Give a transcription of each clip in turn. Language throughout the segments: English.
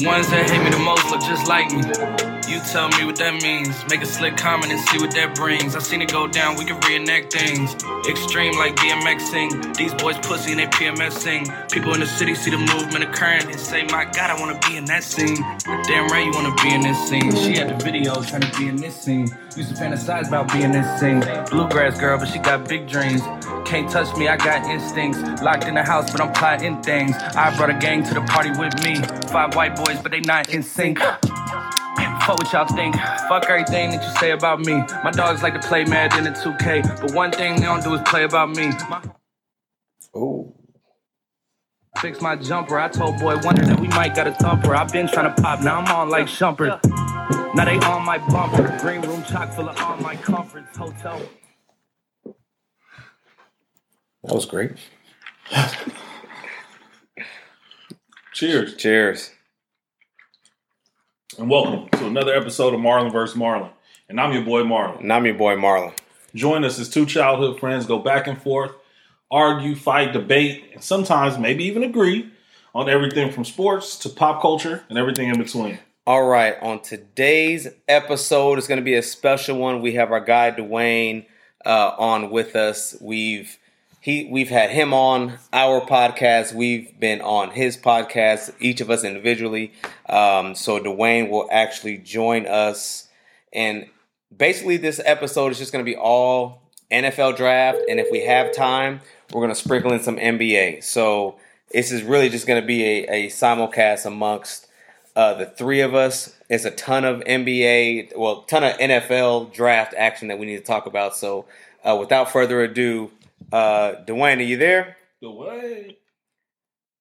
The ones that hate me the most look just like me. You tell me what that means. Make a slick comment and see what that brings. I seen it go down, we can reenact things. Extreme like BMXing. These boys pussy and they PMS sing. People in the city see the movement occurring and say, My God, I wanna be in that scene. Damn right you wanna be in this scene. She had the video trying to be in this scene. Used to fantasize about being in this scene. Bluegrass girl, but she got big dreams. Can't touch me, I got instincts. Locked in the house, but I'm plotting things. I brought a gang to the party with me. Five white boys, but they not in sync. Fuck what y'all think. Fuck everything that you say about me. My dogs like to play Madden in 2K, but one thing they don't do is play about me. My- Ooh. Fix my jumper. I told boy Wonder that we might got a thumper. I've been trying to pop, now I'm on like Shumpert. Now they on my bumper. Green room chock full of all my comforts. Hotel. That was great. Cheers. Cheers. And welcome to another episode of Marlon vs. Marlon. And I'm your boy Marlon. And I'm your boy Marlon. Join us as two childhood friends go back and forth, argue, fight, debate, and sometimes maybe even agree on everything from sports to pop culture and everything in between. All right, on today's episode, it's going to be a special one. We have our guy Dwayne uh, on with us. We've he we've had him on our podcast. We've been on his podcast, each of us individually. Um, so Dwayne will actually join us, and basically this episode is just going to be all NFL draft. And if we have time, we're going to sprinkle in some NBA. So this is really just going to be a, a simulcast amongst uh, the three of us. It's a ton of NBA, well, ton of NFL draft action that we need to talk about. So, uh, without further ado, uh, Dwayne, are you there? Dwayne.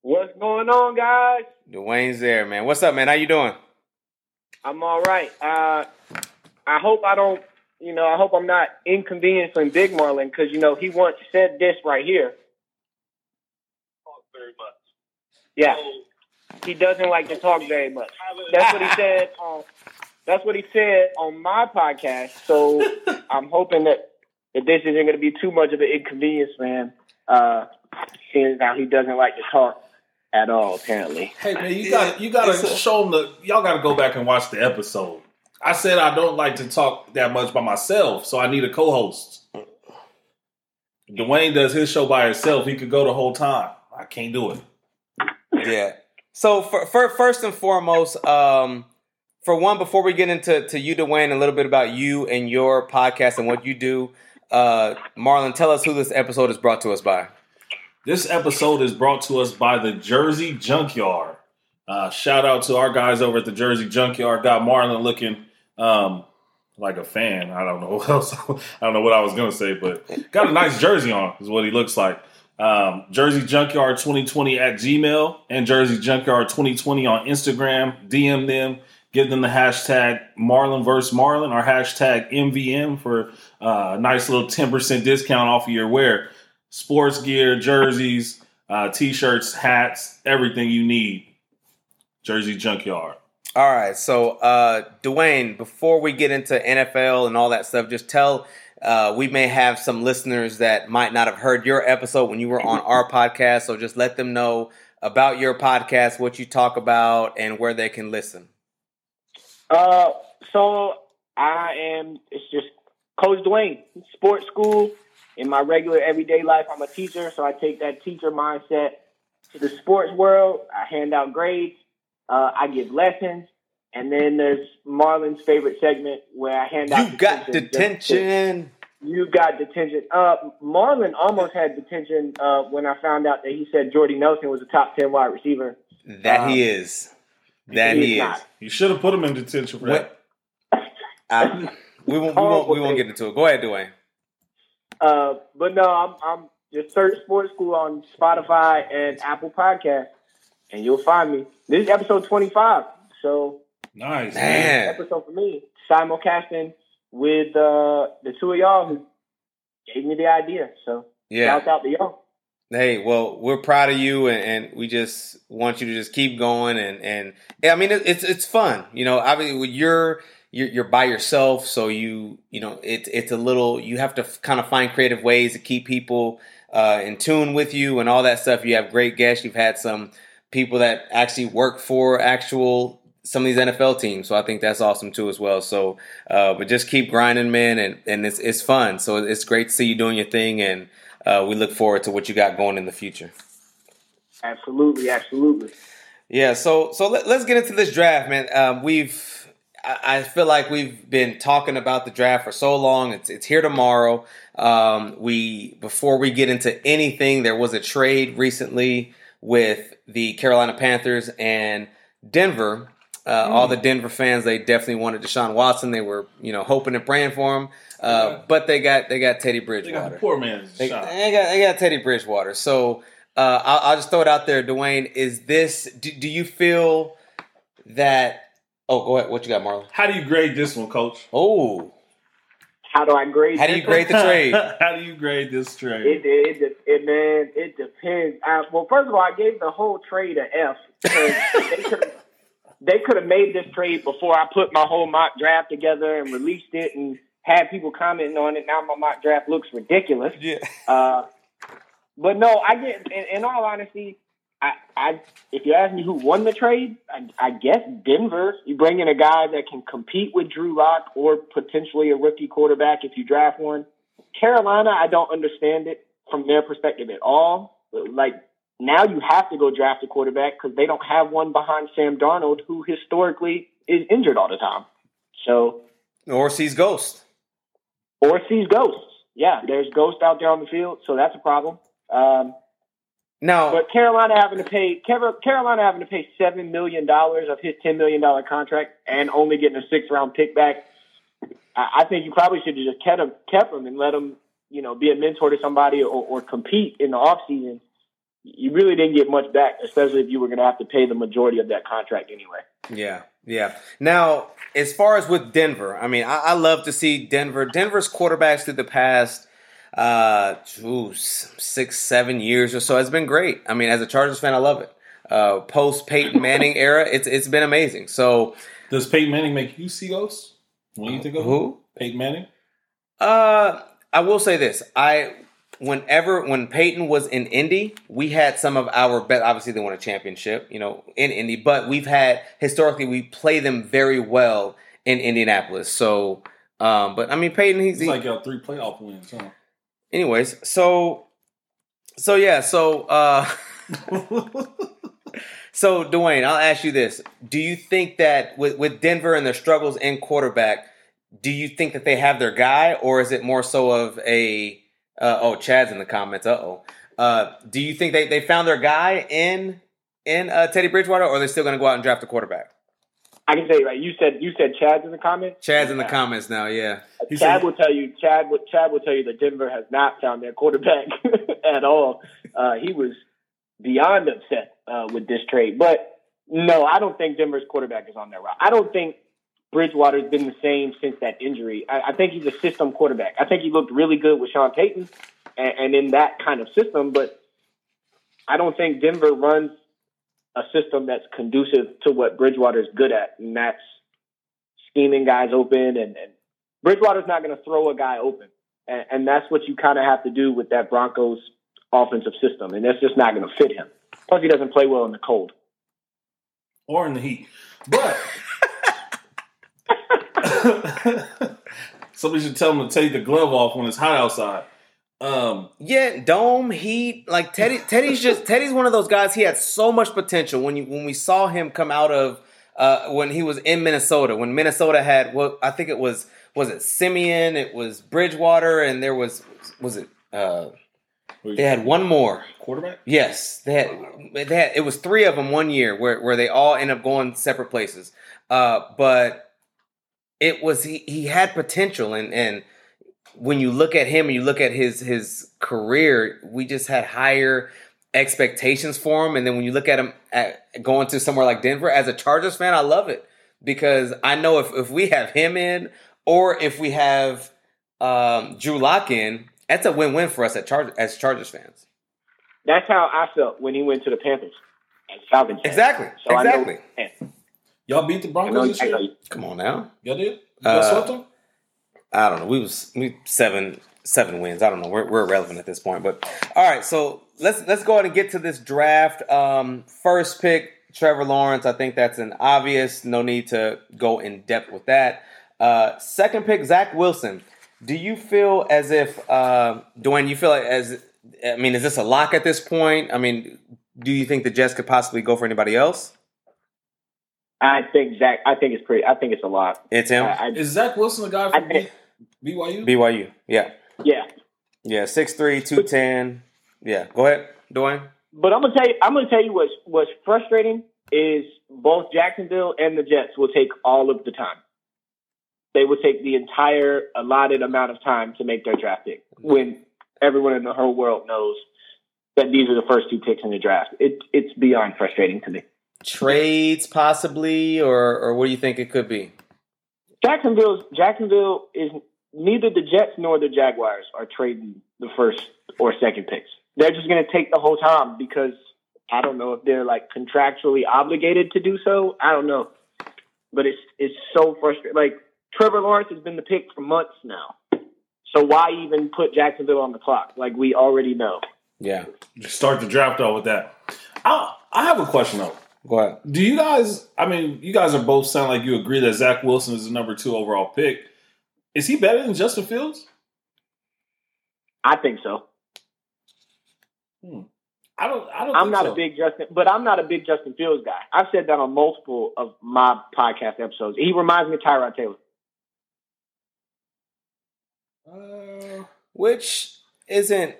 What's going on, guys? Dwayne's there, man. What's up, man? How you doing? I'm all right. Uh, I hope I don't, you know, I hope I'm not inconveniencing Big Marlon because, you know, he once said this right here. Talk very much. Yeah, he doesn't like to talk very much. That's what he said on. That's what he said on my podcast. So I'm hoping that, that this isn't going to be too much of an inconvenience, man. Uh, seeing how he doesn't like to talk at all, apparently. Hey man, you got you got to show him the. Y'all got to go back and watch the episode. I said I don't like to talk that much by myself, so I need a co-host. Dwayne does his show by himself. He could go the whole time. I can't do it. Yeah. So, for, for first and foremost, um, for one, before we get into to you, Dwayne, a little bit about you and your podcast and what you do, uh, Marlon, tell us who this episode is brought to us by. This episode is brought to us by the Jersey Junkyard. Uh, shout out to our guys over at the Jersey Junkyard. Got Marlon looking um, like a fan. I don't know what else. I don't know what I was gonna say, but got a nice jersey on. Is what he looks like. Um, Jersey Junkyard 2020 at Gmail and Jersey Junkyard 2020 on Instagram. DM them. Give them the hashtag Marlon vs. Marlon or hashtag MVM for uh, a nice little 10% discount off of your wear sports gear, jerseys, uh, t-shirts, hats, everything you need. Jersey Junkyard. All right, so uh, Dwayne, before we get into NFL and all that stuff, just tell uh, we may have some listeners that might not have heard your episode when you were on our podcast. So just let them know about your podcast, what you talk about, and where they can listen. Uh, so I am. It's just Coach Dwayne, sports school. In my regular everyday life, I'm a teacher, so I take that teacher mindset to the sports world. I hand out grades. Uh, I give lessons, and then there's Marlon's favorite segment where I hand out. You got detention. You got detention. Uh, Marlon almost had detention uh, when I found out that he said Jordy Nelson was a top ten wide receiver. That he Um, is. That he's he is. not. You should have put him in detention for What? that. I, we won't. We won't. We won't get into it. Go ahead, Dwayne. Uh, but no, I'm I'm just search sports school on Spotify and Apple Podcast, and you'll find me. This is episode 25, so Nice. Man. episode for me simulcasting with uh, the two of y'all who gave me the idea. So Yeah. shout out to y'all. Hey, well, we're proud of you, and, and we just want you to just keep going, and and I mean, it, it's it's fun, you know. Obviously, you're you're you're by yourself, so you you know it's it's a little you have to kind of find creative ways to keep people uh, in tune with you and all that stuff. You have great guests. You've had some people that actually work for actual some of these NFL teams. So I think that's awesome too as well. So, uh, but just keep grinding, man, and and it's it's fun. So it's great to see you doing your thing, and uh, we look forward to what you got going in the future. Absolutely, absolutely. Yeah. So so let, us get into this draft, man. Um, we've I feel like we've been talking about the draft for so long. It's it's here tomorrow. Um, we before we get into anything, there was a trade recently with the Carolina Panthers and Denver. Uh, mm. All the Denver fans, they definitely wanted Deshaun Watson. They were, you know, hoping and praying for him. Uh, yeah. But they got they got Teddy Bridgewater. They got poor man's they, they, got they got Teddy Bridgewater. So uh, I'll, I'll, just throw it out there, Dwayne. Is this? Do, do you feel that? Oh, go ahead. What you got, Marlon? How do you grade this one, Coach? Oh, how do I grade? How do you grade the trade? How do you grade this trade? It it, it man, it depends. I, well, first of all, I gave the whole trade an F because they could they could have made this trade before I put my whole mock draft together and released it and had people commenting on it. Now my mock draft looks ridiculous. Yeah. Uh, but no, I get. In, in all honesty, I, I, if you ask me who won the trade, I, I guess Denver. You bring in a guy that can compete with Drew Lock or potentially a rookie quarterback if you draft one. Carolina, I don't understand it from their perspective at all. Like now, you have to go draft a quarterback because they don't have one behind Sam Darnold, who historically is injured all the time. So, or sees ghosts, or sees ghosts. Yeah, there's ghosts out there on the field, so that's a problem. Um, no, but Carolina having to pay Carolina having to pay seven million dollars of his ten million dollar contract and only getting a six round pick back. I, think you probably should have just kept him, kept him, and let him, you know, be a mentor to somebody or, or compete in the off season. You really didn't get much back, especially if you were going to have to pay the majority of that contract anyway. Yeah, yeah. Now, as far as with Denver, I mean, I, I love to see Denver. Denver's quarterbacks through the past uh, ooh, six, seven years or so. It's been great. I mean, as a Chargers fan, I love it. Uh, Post Peyton Manning era, it's it's been amazing. So, does Peyton Manning make you see ghosts when you think of who? Peyton Manning. Uh, I will say this. I whenever when Peyton was in Indy, we had some of our best. Obviously, they won a championship, you know, in Indy. But we've had historically we play them very well in Indianapolis. So, um, but I mean, Peyton, he's it's like y'all three playoff wins, huh? anyways, so so yeah, so uh so Dwayne, I'll ask you this. Do you think that with, with Denver and their struggles in quarterback, do you think that they have their guy, or is it more so of a uh, oh Chad's in the comments, uh-oh. Uh Do you think they, they found their guy in in uh, Teddy Bridgewater, or are they still going to go out and draft a quarterback? I can tell you, right? You said you said Chad's in the comments. Chad's in the comments now. Yeah, he Chad said, will tell you. Chad would Chad will tell you that Denver has not found their quarterback at all. Uh, he was beyond upset uh, with this trade. But no, I don't think Denver's quarterback is on their route. I don't think Bridgewater's been the same since that injury. I, I think he's a system quarterback. I think he looked really good with Sean Payton and, and in that kind of system, but I don't think Denver runs a system that's conducive to what Bridgewater is good at, and that's scheming guys open. And, and Bridgewater's not going to throw a guy open, and, and that's what you kind of have to do with that Broncos offensive system, and that's just not going to fit him. Plus, he doesn't play well in the cold or in the heat. But somebody should tell him to take the glove off when it's hot outside. Um, yeah, dome heat. Like Teddy, Teddy's just Teddy's one of those guys. He had so much potential when you when we saw him come out of uh, when he was in Minnesota. When Minnesota had what I think it was was it Simeon, it was Bridgewater, and there was was it. Uh, they had one more quarterback. Yes, they had, they had. It was three of them one year where where they all end up going separate places. Uh, but it was he, he had potential and and when you look at him and you look at his his career, we just had higher expectations for him. And then when you look at him at going to somewhere like Denver, as a Chargers fan, I love it because I know if, if we have him in or if we have um, Drew Lock in, that's a win win for us at Char- as Chargers fans. That's how I felt when he went to the Panthers Exactly. So exactly. Y'all beat the Broncos this year? Come on now. Y'all did? Y'all uh, I don't know. We was we seven seven wins. I don't know. We're, we're irrelevant at this point. But all right, so let's let's go ahead and get to this draft. Um, first pick, Trevor Lawrence. I think that's an obvious. No need to go in depth with that. Uh, second pick, Zach Wilson. Do you feel as if uh, Dwayne? You feel like as I mean, is this a lock at this point? I mean, do you think the Jets could possibly go for anybody else? I think Zach. I think it's pretty. I think it's a lot. It's him. I, I, Is Zach Wilson the guy from think- B- BYU? BYU. Yeah. yeah, Yeah. 6'3", 210. Yeah. Go ahead, Dwayne. but I'm gonna tell you. I'm gonna tell you what's what's frustrating is both Jacksonville and the Jets will take all of the time. They will take the entire allotted amount of time to make their draft pick when everyone in the whole world knows that these are the first two picks in the draft. It, it's beyond frustrating to me. Trades possibly, or or what do you think it could be? Jacksonville's Jacksonville is neither the Jets nor the Jaguars are trading the first or second picks. They're just going to take the whole time because I don't know if they're like contractually obligated to do so. I don't know, but it's it's so frustrating. Like Trevor Lawrence has been the pick for months now, so why even put Jacksonville on the clock? Like we already know. Yeah. just Start the draft off with that. I, I have a question though. Go ahead. Do you guys? I mean, you guys are both sound like you agree that Zach Wilson is the number two overall pick. Is he better than Justin Fields? I think so. I don't. I don't. I'm think not so. a big Justin, but I'm not a big Justin Fields guy. I've said that on multiple of my podcast episodes. He reminds me of Tyrod Taylor. Uh, Which isn't.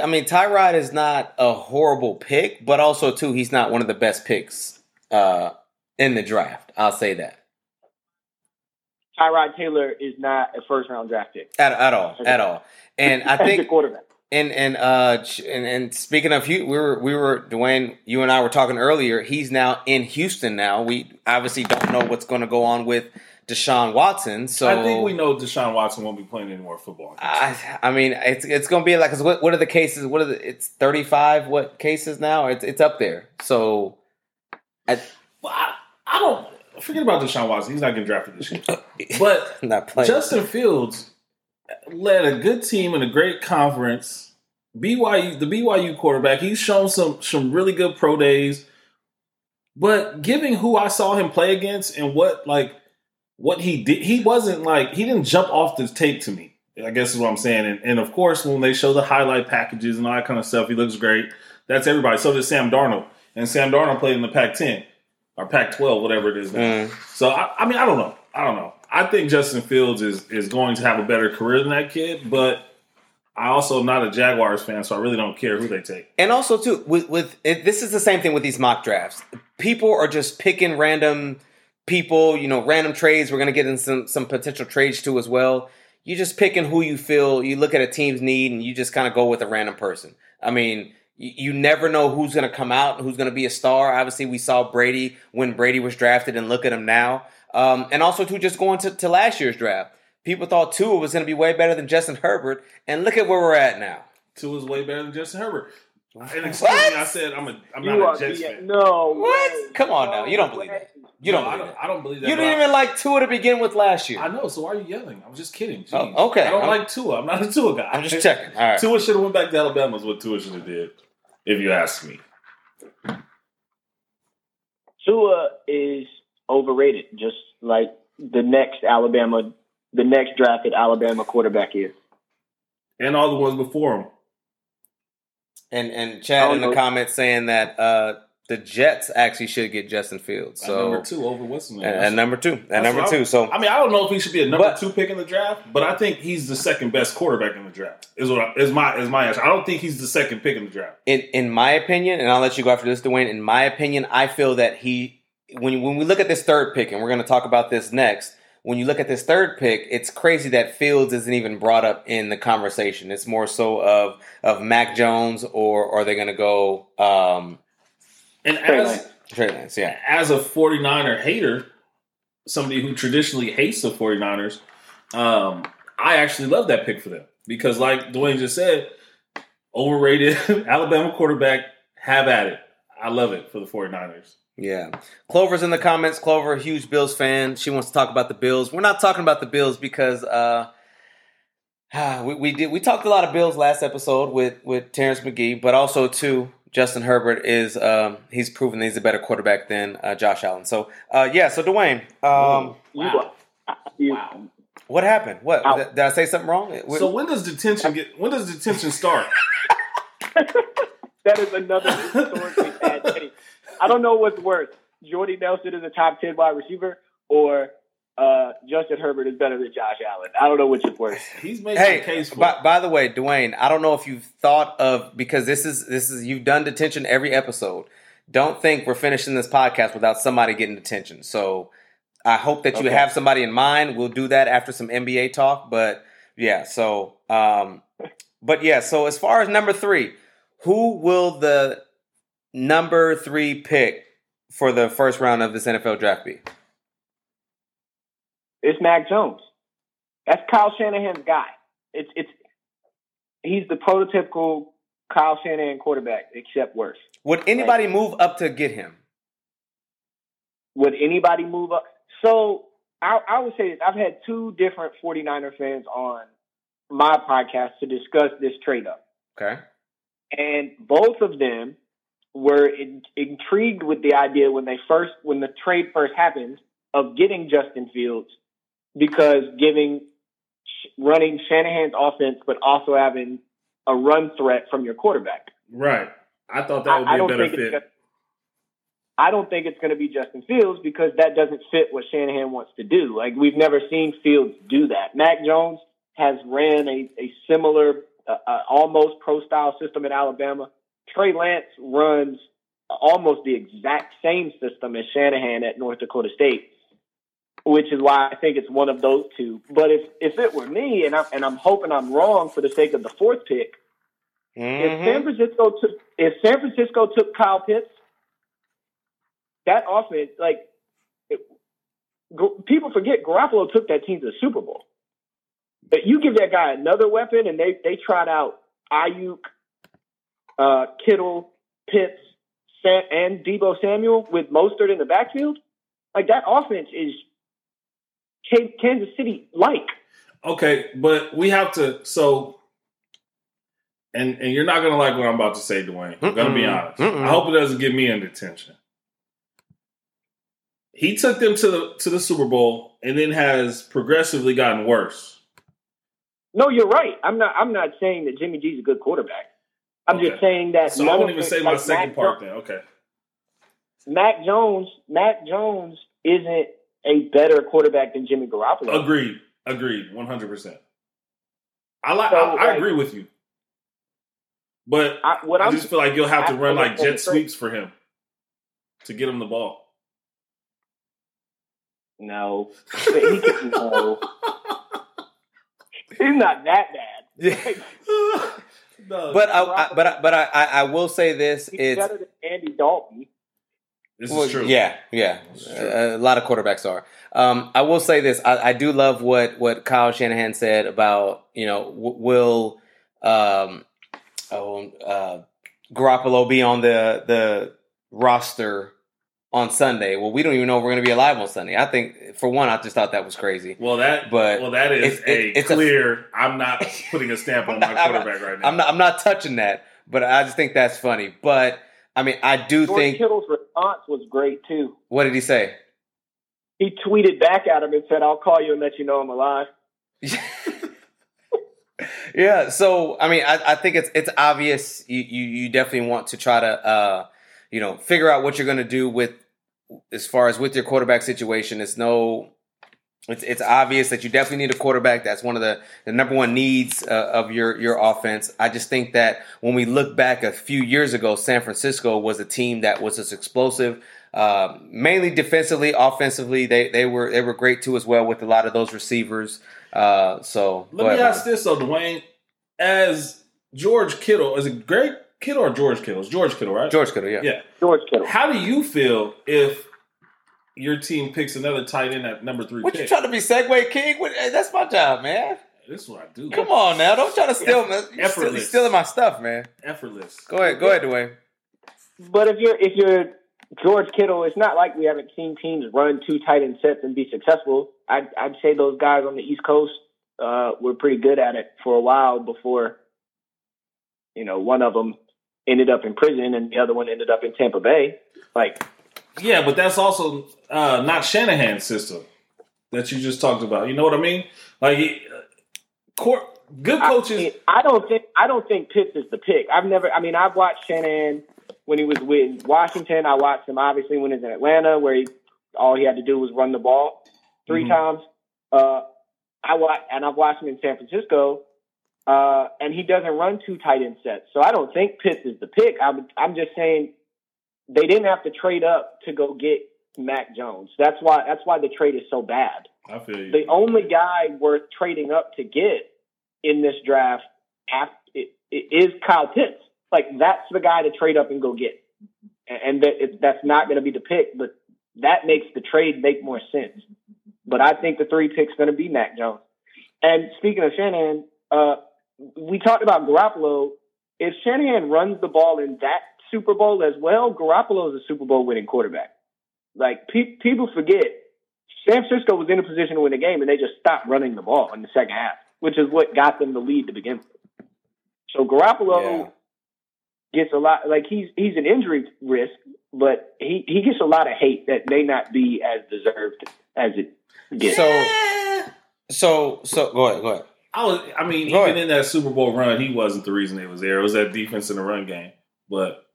I mean, Tyrod is not a horrible pick, but also too, he's not one of the best picks uh, in the draft. I'll say that Tyrod Taylor is not a first round draft pick. at, at all, at all. And I think quarterback. And and uh and, and speaking of we were we were Dwayne, you and I were talking earlier. He's now in Houston. Now we obviously don't know what's going to go on with Deshaun Watson. So I think we know Deshaun Watson won't be playing any more football. I, I mean, it's it's going to be like 'cause what what are the cases? What are the? It's thirty five. What cases now? It's it's up there. So I, Well, I, I don't forget about Deshaun Watson. He's not getting drafted this year. But not playing. Justin Fields led a good team in a great conference. BYU, the BYU quarterback, he's shown some some really good pro days. But giving who I saw him play against and what like what he did, he wasn't like he didn't jump off the tape to me. I guess is what I'm saying. And, and of course, when they show the highlight packages and all that kind of stuff, he looks great. That's everybody. So does Sam Darnold, and Sam Darnold played in the Pac-10 or Pac-12, whatever it is now. Mm. So I, I mean, I don't know. I don't know. I think Justin Fields is is going to have a better career than that kid, but I also am not a Jaguars fan, so I really don't care who they take. And also too with with it, this is the same thing with these mock drafts. People are just picking random people, you know, random trades. We're gonna get in some some potential trades too as well. You're just picking who you feel. You look at a team's need and you just kind of go with a random person. I mean, you, you never know who's gonna come out, who's gonna be a star. Obviously, we saw Brady when Brady was drafted, and look at him now. Um, and also too, just going to, to last year's draft. People thought Tua was going to be way better than Justin Herbert, and look at where we're at now. Tua is way better than Justin Herbert. And excuse What? me, I said I'm a I'm You not are a Jets the- fan. no. What? way. Come on now. You don't believe way. That. You don't No, I don't. that. I don't believe that. You didn't I- even like Tua to begin with last year. I know. So why are you yelling? I'm just kidding. Oh, okay. I don't I'm- like Tua. I'm not a Tua guy. I'm just checking. All right. Tua should have went back to Alabama. Is what Tua should have did. If you ask me. Tua is overrated, just like the next Alabama, the next drafted Alabama quarterback is. And all the ones before him. And and Chad Oh, in the no. comments saying that uh, the Jets actually should get Justin Fields. At So number two over what's his name? at, at number two. At That's number two. So I mean, I don't know if he should be a number But- two pick in the draft, but I think he's the second best quarterback in the draft. Is what I, is my is my answer. I don't think he's the second pick in the draft. in in my opinion, and I'll let you go after this, Dwayne. In my opinion, I feel that he when when we look at this third pick, and we're going to talk about this next. When you look at this third pick, it's crazy that Fields isn't even brought up in the conversation. It's more so of of Mac Jones, or are they going to go um, And Trey as Lance. Trey Lance? Yeah, as a 49er hater, somebody who traditionally hates the 49ers, um, I actually love that pick for them because, like Dwayne just said, overrated Alabama quarterback. Have at it. I love it for the 49ers. Yeah. Clover's in the comments. Clover, huge Bills fan. She wants to talk about the Bills. We're not talking about the Bills because uh we, we did we talked a lot of Bills last episode with with Terrence McGee, but also too Justin Herbert is um, he's proven that he's a better quarterback than uh, Josh Allen. So uh, yeah, so Dwayne, um, Wow. Wow. what happened? What Ow. did, did I say something wrong? So when does detention get? When does detention start? that is another historically bad. I don't know what's worse: Jordy Nelson is a top ten wide receiver, or uh, Justin Herbert is better than Josh Allen. I don't know which is worse. He's making a case for. by, by the way, Dwayne, I don't know if you've thought of because this is this is you've done detention every episode. Don't think we're finishing this podcast without somebody getting detention. So I hope that you Okay. have somebody in mind. We'll do that after some NBA talk. But yeah, so um, but yeah, so as far as number three, who will the number three pick for the first round of this NFL draft be? It's Mac Jones. That's Kyle Shanahan's guy. It's it's he's the prototypical Kyle Shanahan quarterback, except worse. Would anybody move up to get him? Would anybody move up? So I, I would say this. I've had two different 49er fans on my podcast to discuss this trade up. Okay. and both of them were in, intrigued with the idea when they first when the trade first happened of getting Justin Fields because giving running Shanahan's offense but also having a run threat from your quarterback. right. I thought that would I, I be a better fit. just, I don't think it's going to be Justin Fields because that doesn't fit what Shanahan wants to do. Like we've never seen Fields do that. Mac Jones has ran a, a similar, uh, uh, almost pro style system in Alabama. Trey Lance runs almost the exact same system as Shanahan at North Dakota State, which is why I think it's one of those two. But if if it were me, and I'm and I'm hoping I'm wrong for the sake of the fourth pick, if Mhm. San Francisco took if San Francisco took Kyle Pitts, that offense like it, people forget Garoppolo took that team to the Super Bowl. But you give that guy another weapon, and they they tried out Aiyuk, uh, Kittle, Pitts, Sam, and Deebo Samuel with Mostert in the backfield. Like that offense is Kansas City like. Okay, but we have to. So, and and you're not gonna like what I'm about to say, Dwayne. I'm gonna be honest. Mm-mm. I hope it doesn't get me in detention. He took them to the to the Super Bowl and then has progressively gotten worse. No, you're right. I'm not. I'm not saying that Jimmy G's a good quarterback. I'm Okay. just saying that. So I none won't even it- say my second Mac part Jo- then. Okay. Mac Jones. Mac Jones isn't a better quarterback than Jimmy Garoppolo. Agreed. Agreed. One hundred percent. I like. So, I, I like- agree with you. But I, what I I'm just feel like you'll have to I- run like jet sweeps for him to get him the ball. no, he can, no. He's not that bad. Yeah. no, But I, I but I, but I, I I will say this: He's it's better than Andy Dalton. This well, is true. yeah, yeah. True. A, a lot of quarterbacks are. Um, I will say this: I, I do love what what Kyle Shanahan said about you know w- will um, oh, uh, Garoppolo be on the the roster on Sunday? Well, we don't even know if we're going to be alive on Sunday. I think for one, I just thought that was crazy. Well, that But well, that is it's- it- a it's clear. i I'm not putting a stamp on my I'm not- quarterback right now. I'm not I'm not touching that, but I just think that's funny. But I mean, I do George think. Kittle's response was great too. What did he say? He tweeted back at him and said, "I'll call you and let you know I'm alive." yeah so i mean I, I think it's it's obvious you, you you definitely want to try to uh you know figure out what you're going to do with as far as with your quarterback situation it's no it's it's obvious that you definitely need a quarterback that's one of the the number one needs uh, of your your offense i just think that when we look back a few years ago san francisco was a team that was as explosive uh, mainly defensively offensively they they were they were great too as well with a lot of those receivers uh, so Let me ahead, ask this though, Dwayne. As George Kittle, is it Greg Kittle or George Kittle? It's George Kittle, right? George Kittle, yeah. Yeah. George Kittle. How do you feel if your team picks another tight end at number three What pick? you trying to be Segue King? What, hey, that's my job, man. this is what I do. Come on now, don't try to steal me. You're Effortless. you're stealing my stuff, man. Effortless. Go ahead, go ahead, Dwayne. But if you're if you're George Kittle, it's not like we haven't seen teams run two tight end sets and be successful. I'd I'd say those guys on the East Coast, uh, were pretty good at it for a while before, you know, one of them ended up in prison and the other one ended up in Tampa Bay. Like, Yeah, but that's also uh, not Shanahan's system that you just talked about. You know what I mean? Like, court, good coaches. I, I don't think I don't think Pitts is the pick. I've never. I mean, I've watched Shanahan when he was with Washington. I watched him obviously when he was in Atlanta, where he all he had to do was run the ball 3 Mhm. times. Uh, I watch and I've watched him in San Francisco, uh, and he doesn't run two tight end sets. So I don't think Pitts is the pick. I'm I'm just saying they didn't have to trade up to go get Mac Jones. That's why that's why the trade is so bad I feel you. the only guy worth trading up to get in this draft af- it, it is Kyle Pitts. Like that's the guy to trade up and go get, and, and that it, that's not going to be the pick, but that makes the trade make more sense. But I think the three pick's going to be Mac Jones. And speaking of Shanahan, uh, we talked about Garoppolo. If Shanahan runs the ball in that Super Bowl as well, Garoppolo is a Super Bowl winning quarterback. Like pe- people forget San Francisco was in a position to win the game, and they just stopped running the ball in the second half, which is what got them the lead to begin with. So Garoppolo gets a lot. Like he's he's an injury risk, but he he gets a lot of hate that may not be as deserved as it gets. So, so, so, go ahead, go ahead. I was. I mean, Go even ahead. in that Super Bowl run, he wasn't the reason they was there. It was that defense in the run game. But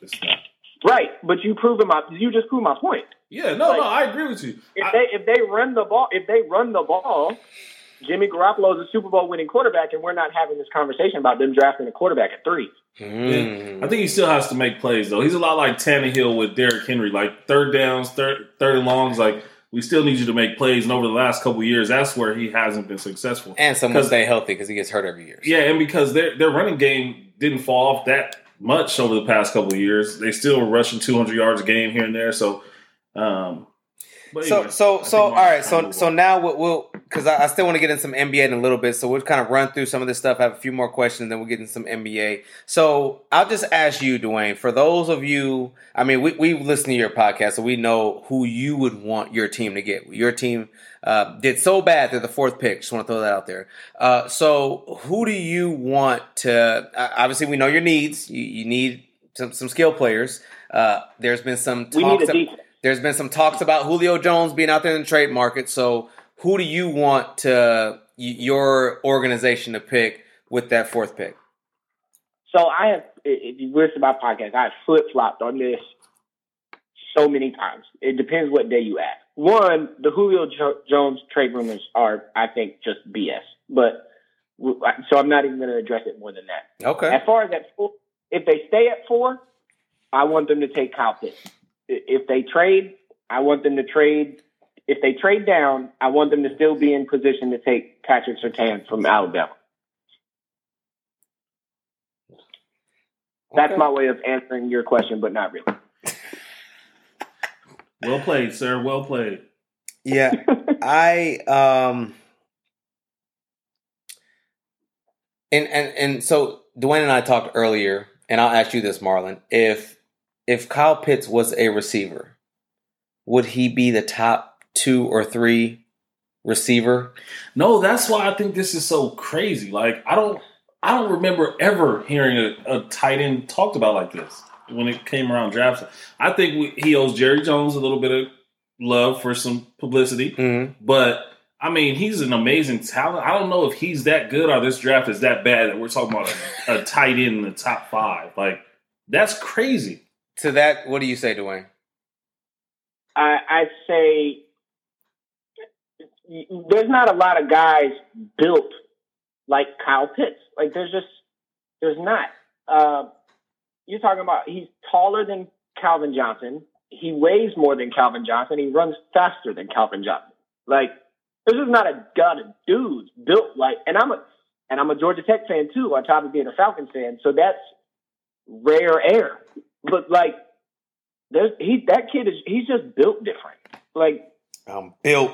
it's not. right, but you proved my you just proved my point. Yeah, no, Like- no, I agree with you. If I- they if they run the ball if they run the ball, Jimmy Garoppolo is a Super Bowl winning quarterback, and we're not having this conversation about them drafting a quarterback at three. Mm. I think he still has to make plays though. He's a lot like Tannehill with Derrick Henry, like third downs, third third and longs. Like we still need you to make plays. And over the last couple of years, that's where he hasn't been successful. and someone 'Cause- stay healthy because he gets hurt every year. Yeah, and because their their running game didn't fall off that much over the past couple of years, they still were rushing 200 yards a game here and there. So, um, but So, anyway, so, so, think all right. So, so now we'll, we'll because I, I still want to get in some NBA in a little bit. So we'll kind of run through some of this stuff. I have a few more questions, then we'll get in some NBA. So I'll just ask you, Dwayne, for those of you, I mean, we we listen to your podcast, so we know who you would want your team to get. Your team uh, did so bad they're the fourth pick. Just want to throw that out there. Uh, so who do you want to? Uh, obviously, we know your needs. You, you need some some skill players. Uh, there's been some talks. There's been some talks about Julio Jones being out there in the trade market. So, who do you want to your organization to pick with that fourth pick? So I have, if you listen to my podcast, I flip flopped on this so many times. It depends what day you ask. One, the Julio jo- Jones trade rumors are, I think, just BS. But so I'm not even going to address it more than that. Okay. As far as that, if they stay at four, I want them to take Kyle Pitts. If they trade, I want them to trade. If they trade down, I want them to still be in position to take Patrick Surtain from Alabama. That's Okay. my way of answering your question, but not really. well played, sir. Well played. Yeah, I um, and and and so Dwayne and I talked earlier, and I'll ask you this, Marlon. If if Kyle Pitts was a receiver, would he be the top two or three receiver? No, that's why I think this is so crazy. Like I don't, I don't remember ever hearing a, a tight end talked about like this when it came around drafts. I think we, he owes Jerry Jones a little bit of love for some publicity, Mm-hmm. but I mean he's an amazing talent. I don't know if he's that good or this draft is that bad that we're talking about a, a tight end in the top five. Like that's crazy. To that, what do you say, Dwayne? I, I say there's not a lot of guys built like Kyle Pitts. Like there's just there's not. Uh, you're talking about he's taller than Calvin Johnson. He weighs more than Calvin Johnson. He runs faster than Calvin Johnson. Like there's just not a god of dudes built like. And I'm a and I'm a Georgia Tech fan too, on top of being a Falcons fan. So that's rare air. But like, there's he that kid is he's just built different. Like I'm built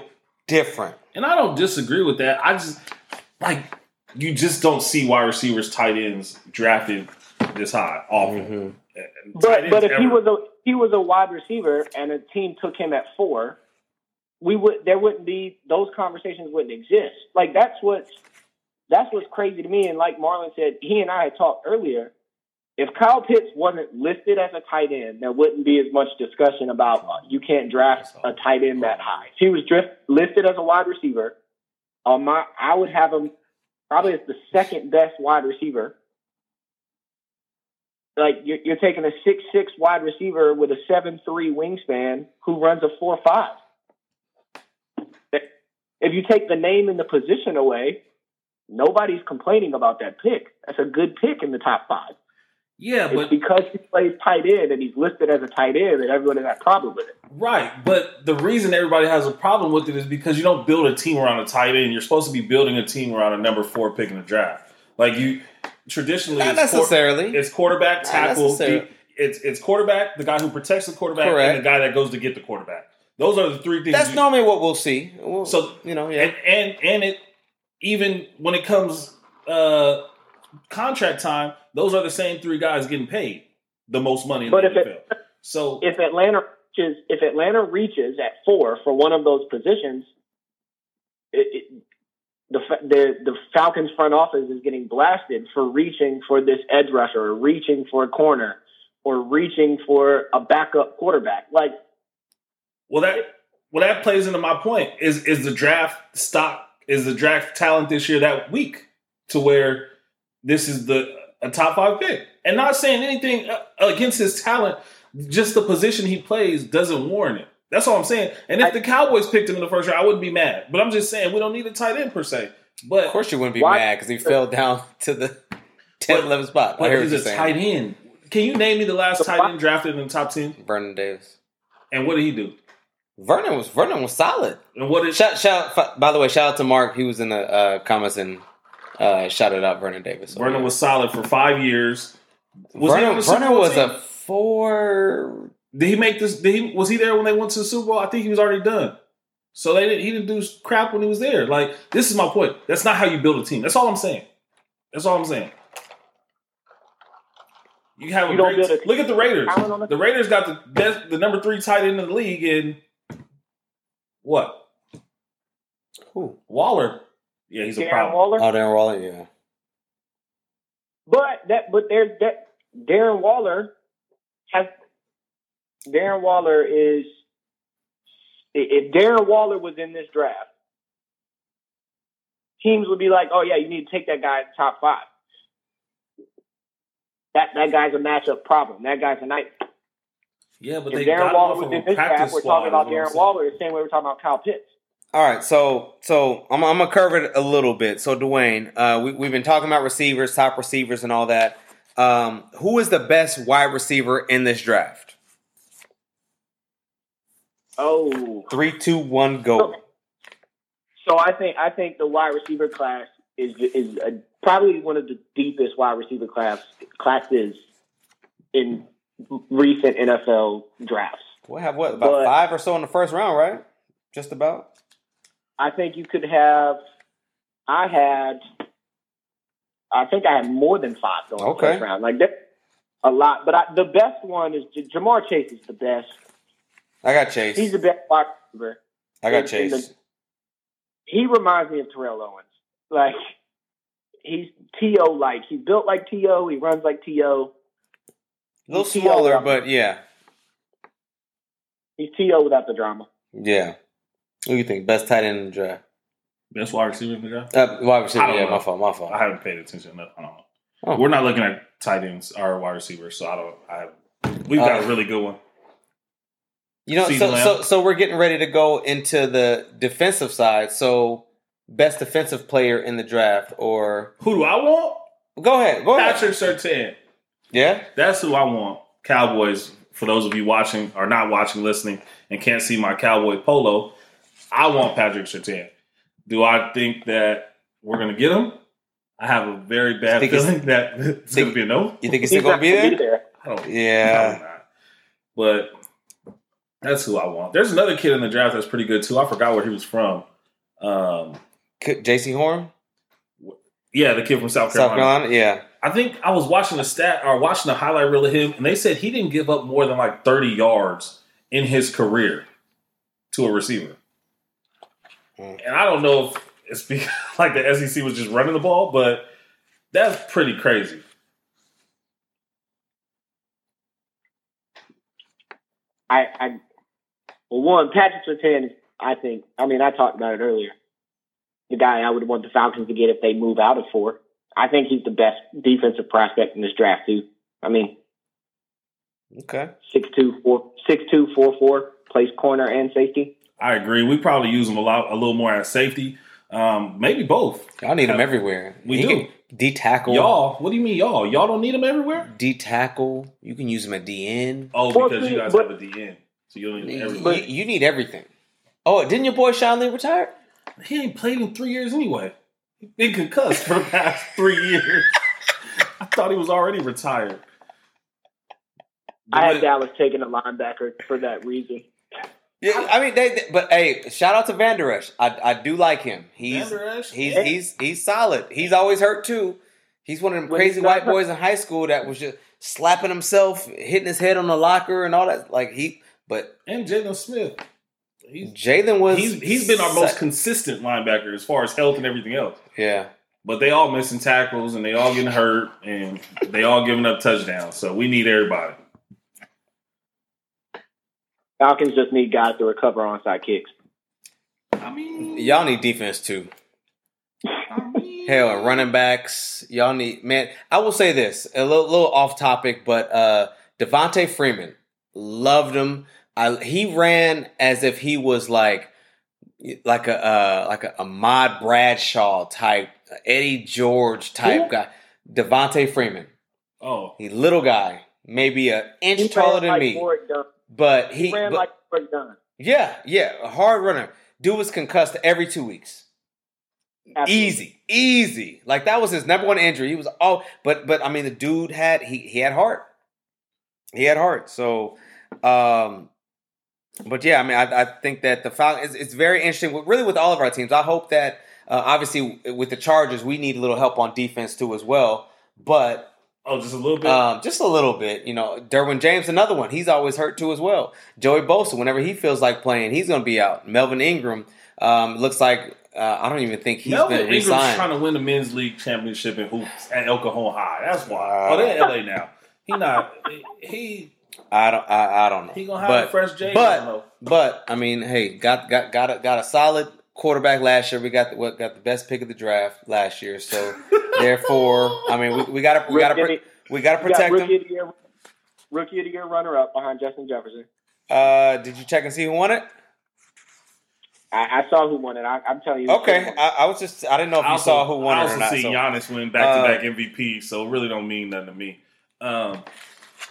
different. And I don't disagree with that. I just like you just don't see wide receivers, tight ends drafted this high often. Mhm. And But but if he was a he was a wide receiver and a team took him at four, we would there wouldn't be those conversations wouldn't exist. Like that's what's that's what's crazy to me. And like Marlon said, he and I had talked earlier. If Kyle Pitts wasn't listed as a tight end, there wouldn't be as much discussion about uh, you can't draft a tight end that high. If he was drift, listed as a wide receiver, my I would have him probably as the second best wide receiver. Like you're, you're taking a six six wide receiver with a seven three wingspan who runs a four five. If you take the name and the position away, nobody's complaining about that pick. That's a good pick in the top five. Yeah, It's but because he plays tight end and he's listed as a tight end and everyone has a problem with it. right. But the reason everybody has a problem with it is because you don't build a team around a tight end. You're supposed to be building a team around a number four pick in the draft. Like you traditionally, Not it's quar- necessarily. it's quarterback, Not tackle. necessarily. it's it's quarterback, the guy who protects the quarterback, Correct. and the guy that goes to get the quarterback. Those are the three things. That's you- normally what we'll see. We'll, So you know, yeah. and and and it even when it comes uh contract time, those are the same three guys getting paid the most money in But the if it- NFL. so If Atlanta reaches, if Atlanta reaches at four for one of those positions, it, it, the the the Falcons front office is getting blasted for reaching for this edge rusher, or reaching for a corner, or reaching for a backup quarterback. Like well that well that plays into my point is is the draft stock is the draft talent this year that weak to where this is the a top five pick and not saying anything uh, against his talent just the position he plays doesn't warrant it that's all i'm saying and if I- the cowboys picked him in the first round i wouldn't be mad but i'm just saying we don't need a tight end per se but of course, you wouldn't be Why- mad because he fell down to the 10th, But- 11th spot. I But hear he's a saying. tight end. Can you name me the last The tight fi- end drafted in the top ten? Vernon Davis. And what did he do? Vernon was Vernon was solid. And what did Shout, shout. By the way, shout out to Mark. He was in the uh, comments and uh, shouted out Vernon Davis. Vernon yeah. was solid for five years. Was Vernon, the Vernon was team? a four. Did he make this? Did he was he there when they went to the Super Bowl? I think he was already done. So they didn't. He didn't do crap when he was there. Like this is my point. That's not how you build a team. That's all I'm saying. That's all I'm saying. You have a You don't great, build a team. look at the Raiders. The- The Raiders got the best, the number three tight end in the league and what? Who? Waller. Yeah, he's a Darren problem. Waller, Oh, Darren Waller. Yeah. but that but there's that Darren Waller has Darren Waller is if Darren Waller was in this draft, teams would be like, "Oh yeah, you need to take that guy top five. That that guy's a matchup problem. That guy's a night. Yeah, but If they Darren got Waller was in this draft, we're talking about is what I'm Darren. Waller the same way we're talking about Kyle Pitts. All right, so so I'm, I'm gonna curve it a little bit. So Dwayne, uh, we, we've been talking about receivers, top receivers, and all that. Um, who is the best wide receiver in this draft? Oh, Three, two, one, go. So I think I think the wide receiver class is is a, probably one of the deepest wide receiver class classes in recent NFL drafts. We have what about But- five or so in the first round, right? Just about. I think you could have. I had. I think I had more than five going Okay. first round. Like that, a lot. But I, the best one is J- Ja'Marr Chase is the best. I got Chase. He's the best wide receiver. I got Chase. the- he reminds me of Terrell Owens. Like he's To like. He's built like To. He runs like To. a little he's smaller, but yeah, He's T.O. without the drama. yeah. Who do you think best tight end in the draft? Best wide receiver in the draft. Uh, wide receiver. Yeah, know. my fault. My fault. I haven't paid attention. enough. I don't know. Oh. We're not looking at tight ends or wide receivers, so I don't. I we've got Uh, a really good one. You know, so, Lamb. so so we're getting ready to go into the defensive side. So best defensive player in the draft, or Who do I want? go ahead, go ahead. Patrick Surtain. Yeah, That's who I want. Cowboys. For those of you watching or not watching, listening, and can't see my cowboy polo, I want Patrick Surtain. Do I think that we're going to get him? I have a very bad Think he's- feeling that it's going to be a no. you think he's He's still gonna be gonna there? I don't. Yeah. But that's who I want. There's another kid in the draft that's pretty good too. I forgot where he was from. Um, Could- Jaycee Horn, yeah, the kid from South South Carolina. Carolina. Yeah, I think I was watching the stat or watching the highlight reel of him, and they said he didn't give up more than like 30 yards in his career to a receiver. Mm. And I don't know if it's because like the SEC was just running the ball, but that's pretty crazy. I, I, well, one, Patrick Surtain is, I think, I mean, I talked about it earlier. The guy I would want the Falcons to get if they move out of four. I think he's the best defensive prospect in this draft, too. I mean, Okay. six two four six two four four plays corner and safety. I agree. We probably use him a lot, a little more as safety. Um, maybe both. Y'all need him everywhere. We He do. can D tackle. Y'all, what do you mean, y'all? Y'all don't need him everywhere? D tackle. You can use him at DN. Oh, Well, because you guys but- have a DN, so you don't need him You, everywhere. you need everything. Oh, didn't your boy Sean Lee retire? He ain't played in three years anyway. He's been concussed for the past three years. I thought he was already retired. I had Dallas taking a linebacker for that reason. Yeah, I mean, they, they- but hey, shout out to Van Der Esch. I, I do like him. He's Van Der he's Yeah. he's he's solid. He's always hurt too. He's one of them When crazy he's not white boys in high school that was just slapping himself, hitting his head on the locker and all that. Like he, but and Jaylon Smith. He's Jalen was he's he's been our most consistent linebacker as far as health and everything else. yeah. But they all missing tackles and they all getting hurt and they all giving up touchdowns. So we need everybody. Falcons just need guys to recover onside kicks. I mean, Y'all need defense too. I mean Hell, running backs. Y'all need man. I will say this a little, little off topic, but uh Devonta Freeman loved him. I, he ran as if he was like like a uh, like a Ahmad Bradshaw type, Eddie George type Who? guy. Devonta Freeman, Oh, he little guy, maybe an inch He taller than like me, Warrick Dunn. But He, ran but- like yeah, yeah, a hard runner. Dude was concussed every two weeks. Absolutely. Easy, easy. Like that was his number one injury. He was oh, but but I mean the dude had he he had heart. He had heart. So, um, but yeah, I mean I, I think that the Falcons it's, it's very interesting. Really, with all of our teams, I hope that uh, obviously with the Chargers we need a little help on defense too as well. But oh, just a little bit. um, just a little bit, you know. Derwin James, another one. He's always hurt too as well. Joey Bosa, whenever he feels like playing, he's going to be out. Melvin Ingram um, looks like uh, I don't even think he's Melvin been Ingram's re-signed. trying to win the men's league championship in hoops at El Cajon High. That's why. Wow. Oh, they're in LA now. He not. He I don't. I, I don't know. he gonna have but, a fresh J. but but I mean, hey, got got got a, got a solid quarterback last year. We got the, what got the best pick of the draft last year. So therefore, I mean, we, we got to we got to we got to we got protect rookie him. of the year, rookie of the year runner up behind Justin Jefferson. Uh, did you check and see who won it? I, I saw who won it. I, I'm telling you. Okay, I, I was just I didn't know if I you saw who won I it also or not. see So. Giannis win back to back MVP, so it really don't mean nothing to me. Um,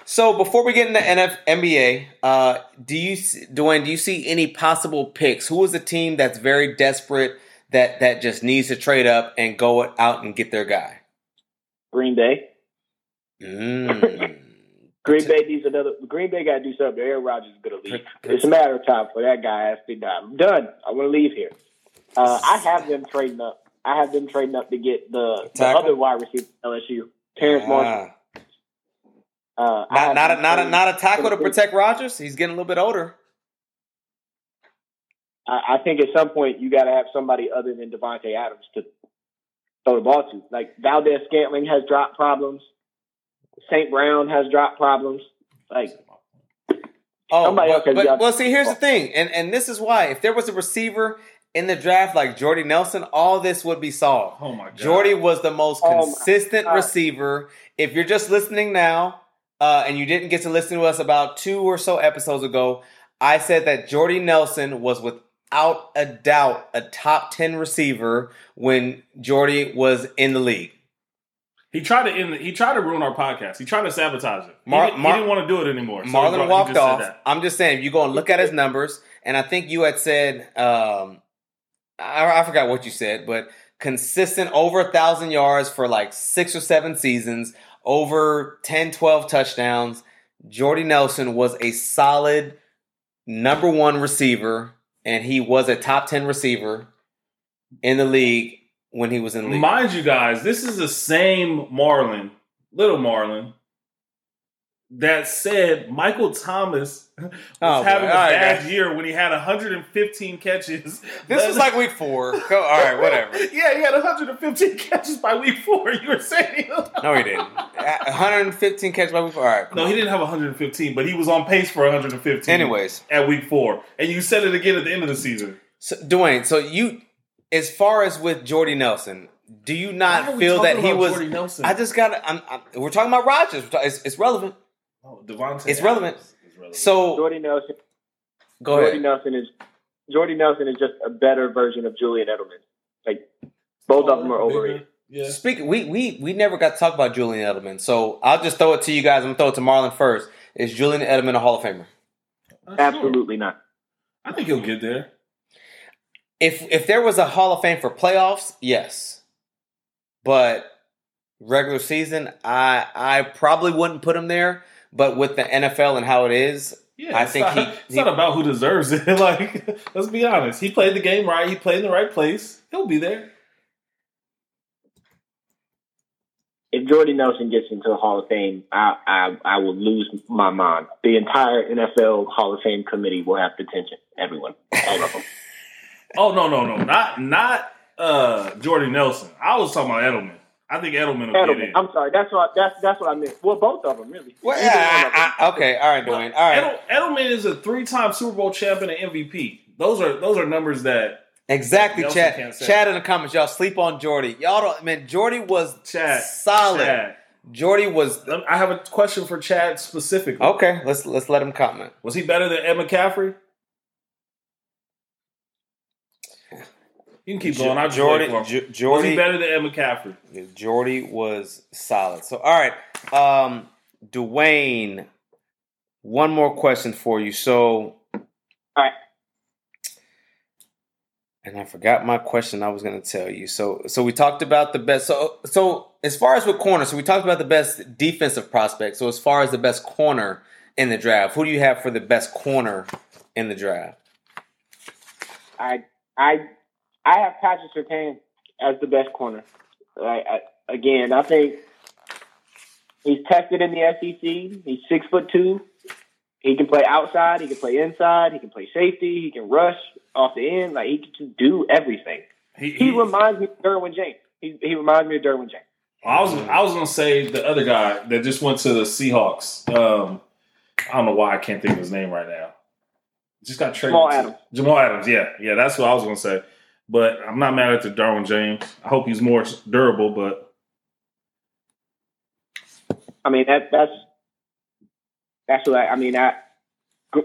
So before we get into NF, NBA, uh, do you, Dwayne? Do you see any possible picks? Who is a team that's very desperate that that just needs to trade up and go out and get their guy? Green Bay. Mm. Green Bay needs another. Green Bay got to do something. Aaron Rodgers is going to leave. It's a matter of time for that guy has to die. I'm done. I want to leave here. Uh, I have them trading up. I have them trading up to get the, the other wide receiver LSU, Terrace Marshall. Uh, not not a, them not a not a tackle to protect Rodgers. He's getting a little bit older. I, I think at some point you got to have somebody other than Davante Adams to throw the ball to. Like Valdes-Scantling has drop problems. St. Brown has drop problems. Like Oh, Somebody but, else has but- got- well, see, here's the thing, and and this is why if there was a receiver in the draft like Jordy Nelson, all this would be solved. oh my god, Jordy was the most Oh consistent God. receiver. If you're just listening now, uh, and you didn't get to listen to us about two or so episodes ago, I said that Jordy Nelson was without a doubt a top ten receiver when Jordy was in the league. He tried to end. The, he tried to ruin our podcast. He tried to sabotage it. He, didn't, Mar- he didn't want to do it anymore. So Marlon brought- walked off. that. I'm just saying, you go and look at his numbers, and I think you had said, um, I, I forgot what you said, but consistent over a thousand yards for like six or seven seasons, over 10, 12 touchdowns. Jordy Nelson was a solid number one receiver, and he was a top 10 receiver in the league when he was in the league. Mind you, guys, this is the same Marlin, little Marlon, that said Michael Thomas was Oh, boy. having a right, bad guys. year when he had 115 catches. This was like week four. All right, whatever. yeah, he had 115 catches by week four. You were saying No, he didn't. 115 catches by week four. All right. no, on. he didn't have 115, but he was on pace for 115. Anyways, at week four, and you said it again at the end of the season. so, Dwayne, so you, as far as with Jordy Nelson, do you not feel that he was? I just got. I'm, I'm, we're talking about Rodgers. It's, it's relevant. Oh, Devontae It's relevant. Relevant. So Jordy Nelson. go Jordy ahead. Nelson is Jordy Nelson is just a better version of Julian Edelman. Like both of them are overrated. Yeah. Speak. We we we never got to talk about Julian Edelman, so I'll just throw it to you guys. I'm gonna throw it to Marlon first. Is Julian Edelman a Hall of Famer? Uh, sure. Absolutely not. I think he'll get there. If if there was a Hall of Fame for playoffs, yes, but regular season, I I probably wouldn't put him there. But with the NFL and how it is, Yeah, I it's think not, he- it's he- not about who deserves it. like, let's be honest. He played the game right. He played in the right place. He'll be there. If Jordy Nelson gets into the Hall of Fame, I, I I will lose my mind. The entire NFL Hall of Fame committee will have detention. Everyone, all of them. Oh no, no, no, not not uh Jordy Nelson. I was talking about Edelman. I think Edelman will get Edelman. in. I'm sorry. That's what that's that's what I meant. Well, both of them really. well, Either one of them. I- I- okay, all right, Dwayne, all right, Edel- Edelman is a three-time Super Bowl champion and MVP. Those are those are numbers that exactly. Nelson Chad. Chad in the comments, y'all sleep on Jordy. Y'all don't. Man, Jordy was Chad solid. Chad. Jordy was I have a question for Chad specifically. okay. Let's let's let him comment. Was he better than Ed McCaffrey? You can keep going. I'll just Jordy, wait for. J- Was Jordy, he better than Ed McCaffrey? Jordy was solid. So, all right, um, Dwayne. One more question for you. So, All right. and I forgot my question. I was going to tell you. So, so we talked about the best. So, so as far as with corner, so we talked about the best defensive prospect. So, as far as the best corner in the draft, who do you have for the best corner in the draft? I I I have Patrick Surtain as the best corner. I, I, again, I think he's tested in the SEC. He's six foot two. He can play outside. He can play inside. He can play safety. He can rush off the end. Like he can just do everything. He, He reminds me of Derwin James. He, he reminds me of Derwin James. I was I was gonna say the other guy that just went to the Seahawks. Um, I don't know why I can't think of his name right now. Just got traded. Jamal Adams. Jamal Adams. Yeah, yeah, that's what I was gonna say. But I'm not mad at the Derwin James. I hope he's more durable. But I mean that that's that's what I, I mean. I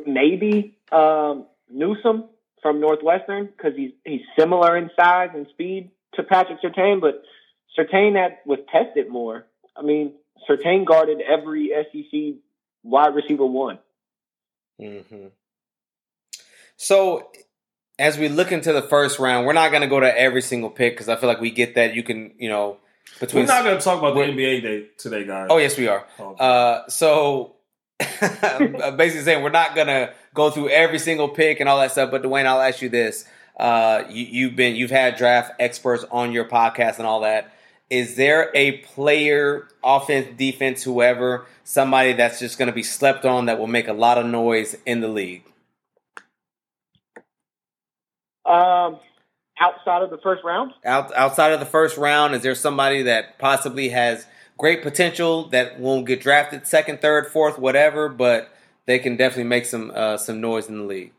maybe um, Newsom from Northwestern because he's he's similar in size and speed to Patrick Surtain, but Surtain that was tested more. I mean, Surtain guarded every SEC wide receiver one. Mm-hmm. So, as we look into the first round, we're not going to go to every single pick because I feel like we get that. You can, you know, between. we're not gonna talk about the NBA day today, guys. oh yes, we are. Oh, Uh, so, basically saying we're not going to go through every single pick and all that stuff. But Dwayne, I'll ask you this: uh, you, you've been, you've had draft experts on your podcast and all that. Is there a player, offense, defense, whoever, somebody that's just going to be slept on that will make a lot of noise in the league? Um, outside of the first round, Out, outside of the first round, is there somebody that possibly has great potential that won't get drafted second, third, fourth, whatever, but they can definitely make some uh, some noise in the league?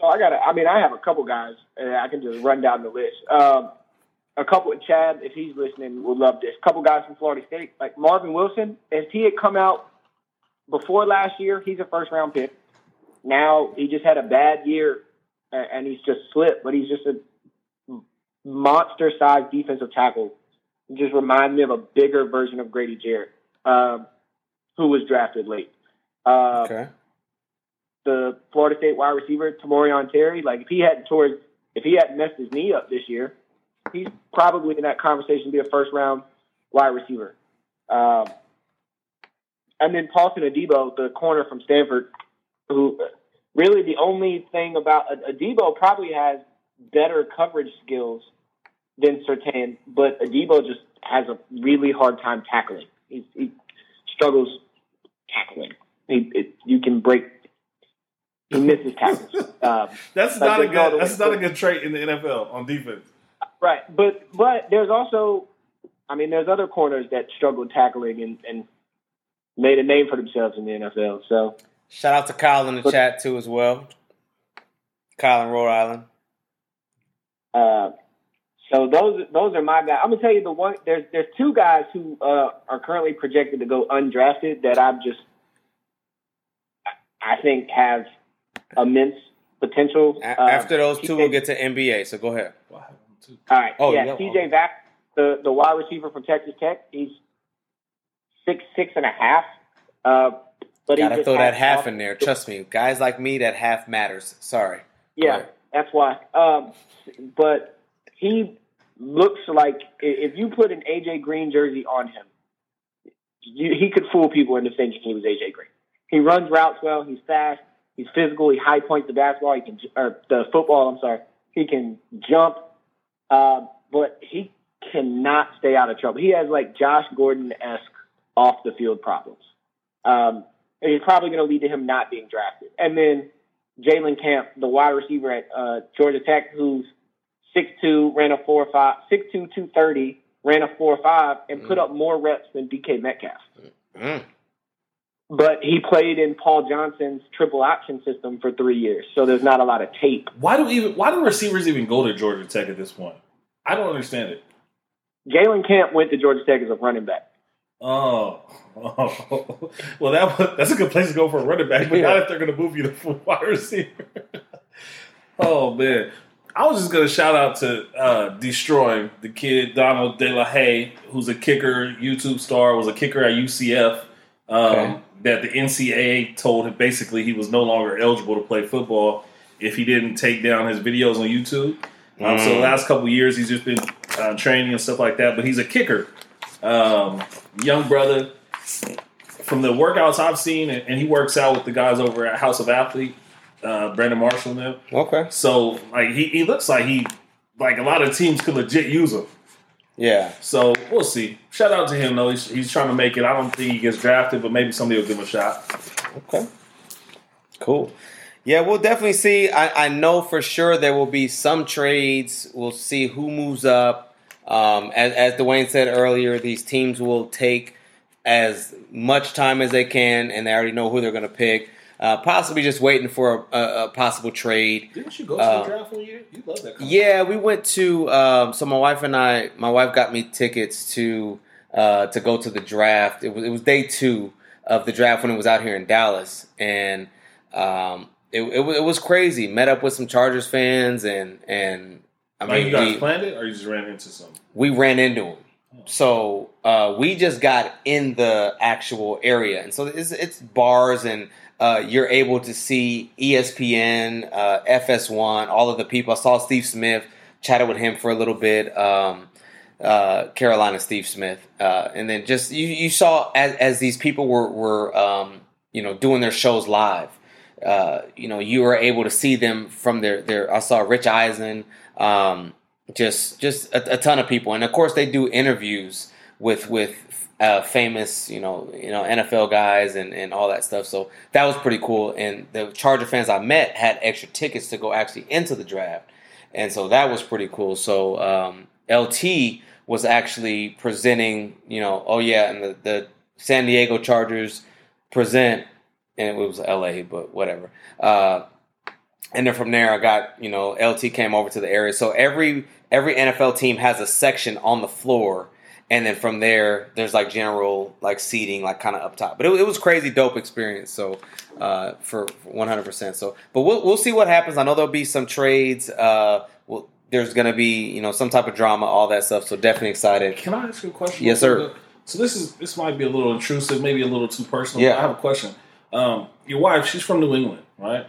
so I got. I mean, I have a couple guys, and I can just run down the list. Um, a couple. of Chad, if he's listening, would love this. A couple guys from Florida State, like Marvin Wilson. If he had come out before last year, he's a first round pick. Now he just had a bad year, and he's just slipped. But he's just a monster sized defensive tackle. He just reminds me of a bigger version of Grady Jarrett, um, who was drafted late. Uh, Okay. the Florida State wide receiver Tamorrion Terry. Like if he hadn't tore, if he hadn't messed his knee up this year, he's probably in that conversation to be a first round wide receiver. Um, and then Paulson Adebo, the corner from Stanford, who really the only thing about Adebo probably has better coverage skills than Surtain, but Adebo just has a really hard time tackling. He's, he struggles tackling. He, it, you can break. He misses tackles. Um, That's Like, not a no good. That's not a good trait in the NFL on defense. right, but but there's also, I mean, there's other corners that struggled tackling and, and made a name for themselves in the NFL. So Shout out to Kyle in the chat too as well. Kyle in Rhode Island. Uh, so those those are my guys. I'm gonna tell you the one. There's there's two guys who uh, are currently projected to go undrafted that I'm just I think have immense potential. A- Uh, After those two, we'll get to NBA. So go ahead. Wow. All right. Oh, yeah, yeah, TJ okay. Vac, the the wide receiver from Texas Tech. He's six six and a half. Uh, but Gotta throw that half in there. Trust me, guys like me, that half matters. Sorry. Yeah, that's why. Um, but he looks like if you put an AJ Green jersey on him, you, he could fool people into thinking he was AJ Green. He runs routes well. He's fast. He's physical. He high points the basketball. He can or the football. I'm sorry. He can jump, uh, but he cannot stay out of trouble. He has like Josh Gordon esque off the field problems. Um, and it's probably going to lead to him not being drafted. And then Jalen Camp, the wide receiver at uh, Georgia Tech, who's 6'2", ran a 4'5", 6'2", 230, ran a 4'5", and put Mm. up more reps than DK Metcalf. Mm. But he played in Paul Johnson's triple option system for three years, so there's not a lot of tape. Why do even? Why do receivers even go to Georgia Tech at this point? I don't understand it. Jalen Camp went to Georgia Tech as a running back. Oh, oh. well, that was, that's a good place to go for a running back, but not if they're going to move you to full wide receiver. oh man, I was just going to shout out to uh, destroy the kid Donald De La Haye, who's a kicker, YouTube star, was a kicker at UCF. Um, Okay. That the NCAA told him basically he was no longer eligible to play football if he didn't take down his videos on YouTube. Um, so the Mm. last couple years, he's just been uh, training and stuff like that. But he's a kicker, um, young brother. From the workouts I've seen, and, and he works out with the guys over at House of Athlete, uh, Brandon Marshall and them. Okay. So like he, he looks like he like a lot of teams could legit use him. Yeah. So we'll see. Shout out to him though. He's, he's trying to make it. I don't think he gets drafted, but maybe somebody will give him a shot. Okay. Cool. Yeah, we'll definitely see. I, I know for sure there will be some trades. We'll see who moves up. Um, as, as Dwayne said earlier, these teams will take as much time as they can, and they already know who they're going to pick. Uh, possibly just waiting for a, a, a possible trade. Didn't you go to the Uh, draft one year? You love that. Yeah, we went to. Um, so my wife and I, my wife got me tickets to uh, to go to the draft. It was it was day two of the draft when it was out here in Dallas, and um, it, it it was crazy. Met up with some Chargers fans, and and I Like mean, you guys we, planned it, or you just ran into some? we ran into him. So uh, we just got in the actual area, and so it's, it's bars, and uh, you're able to see ESPN, uh, FS1, all of the people. I saw Steve Smith, chatted with him for a little bit. Um, uh, Carolina Steve Smith, uh, and then just you, you saw as, as these people were were um, you know doing their shows live. Uh, you know, you were able to see them from their their. I saw Rich Eisen, um, just just a, a ton of people, and of course they do interviews with with uh, famous you know you know NFL guys and and all that stuff. So that was pretty cool. And the Charger fans I met had extra tickets to go actually into the draft, and so that was pretty cool. So um, LT was actually presenting, you know, oh yeah, and the, the San Diego Chargers present, and it was LA, but whatever. Uh, and then from there, I got you know LT came over to the area. So every every NFL team has a section on the floor, and then from there, there's like general like seating, like kind of up top. But it, it was crazy dope experience. So uh, for 100. percent So, but we'll we'll see what happens. I know there'll be some trades. Uh, well, there's gonna be you know some type of drama, all that stuff. So definitely excited. Can I ask you a question? Yes, sir. So this is this might be a little intrusive, maybe a little too personal. Yeah. I have a question. Um, your wife, she's from New England, right?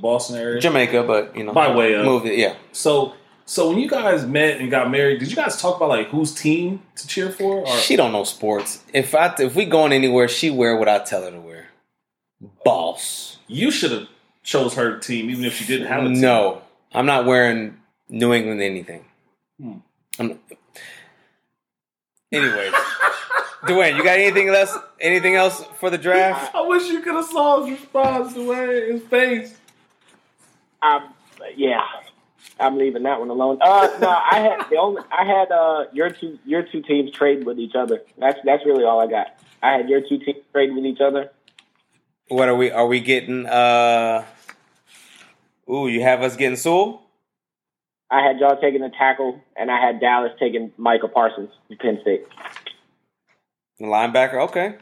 Boston area. Jamaica, but you know By way of- moved it. Yeah. So, so when you guys met and got married, did you guys talk about like whose team to cheer for? Or She don't know sports. If I if we going anywhere, she wear what I tell her to wear. Boss. you should have chose her team, even if she didn't have a team. No, I'm not wearing New England anything. Hmm. I'm, Anyways, Dwayne, you got anything else? Anything else for the draft? I wish you could have saw his response, way his face. Um, yeah, I'm leaving that one alone. Uh, no, I had the only I had uh your two your two teams trade with each other. That's that's really all I got. I had your two teams trade with each other. What are we? Are we getting? uh Ooh, you have us getting Sewell. I had y'all taking the tackle, and I had Dallas taking Michael Parsons, Penn State. The linebacker. Okay.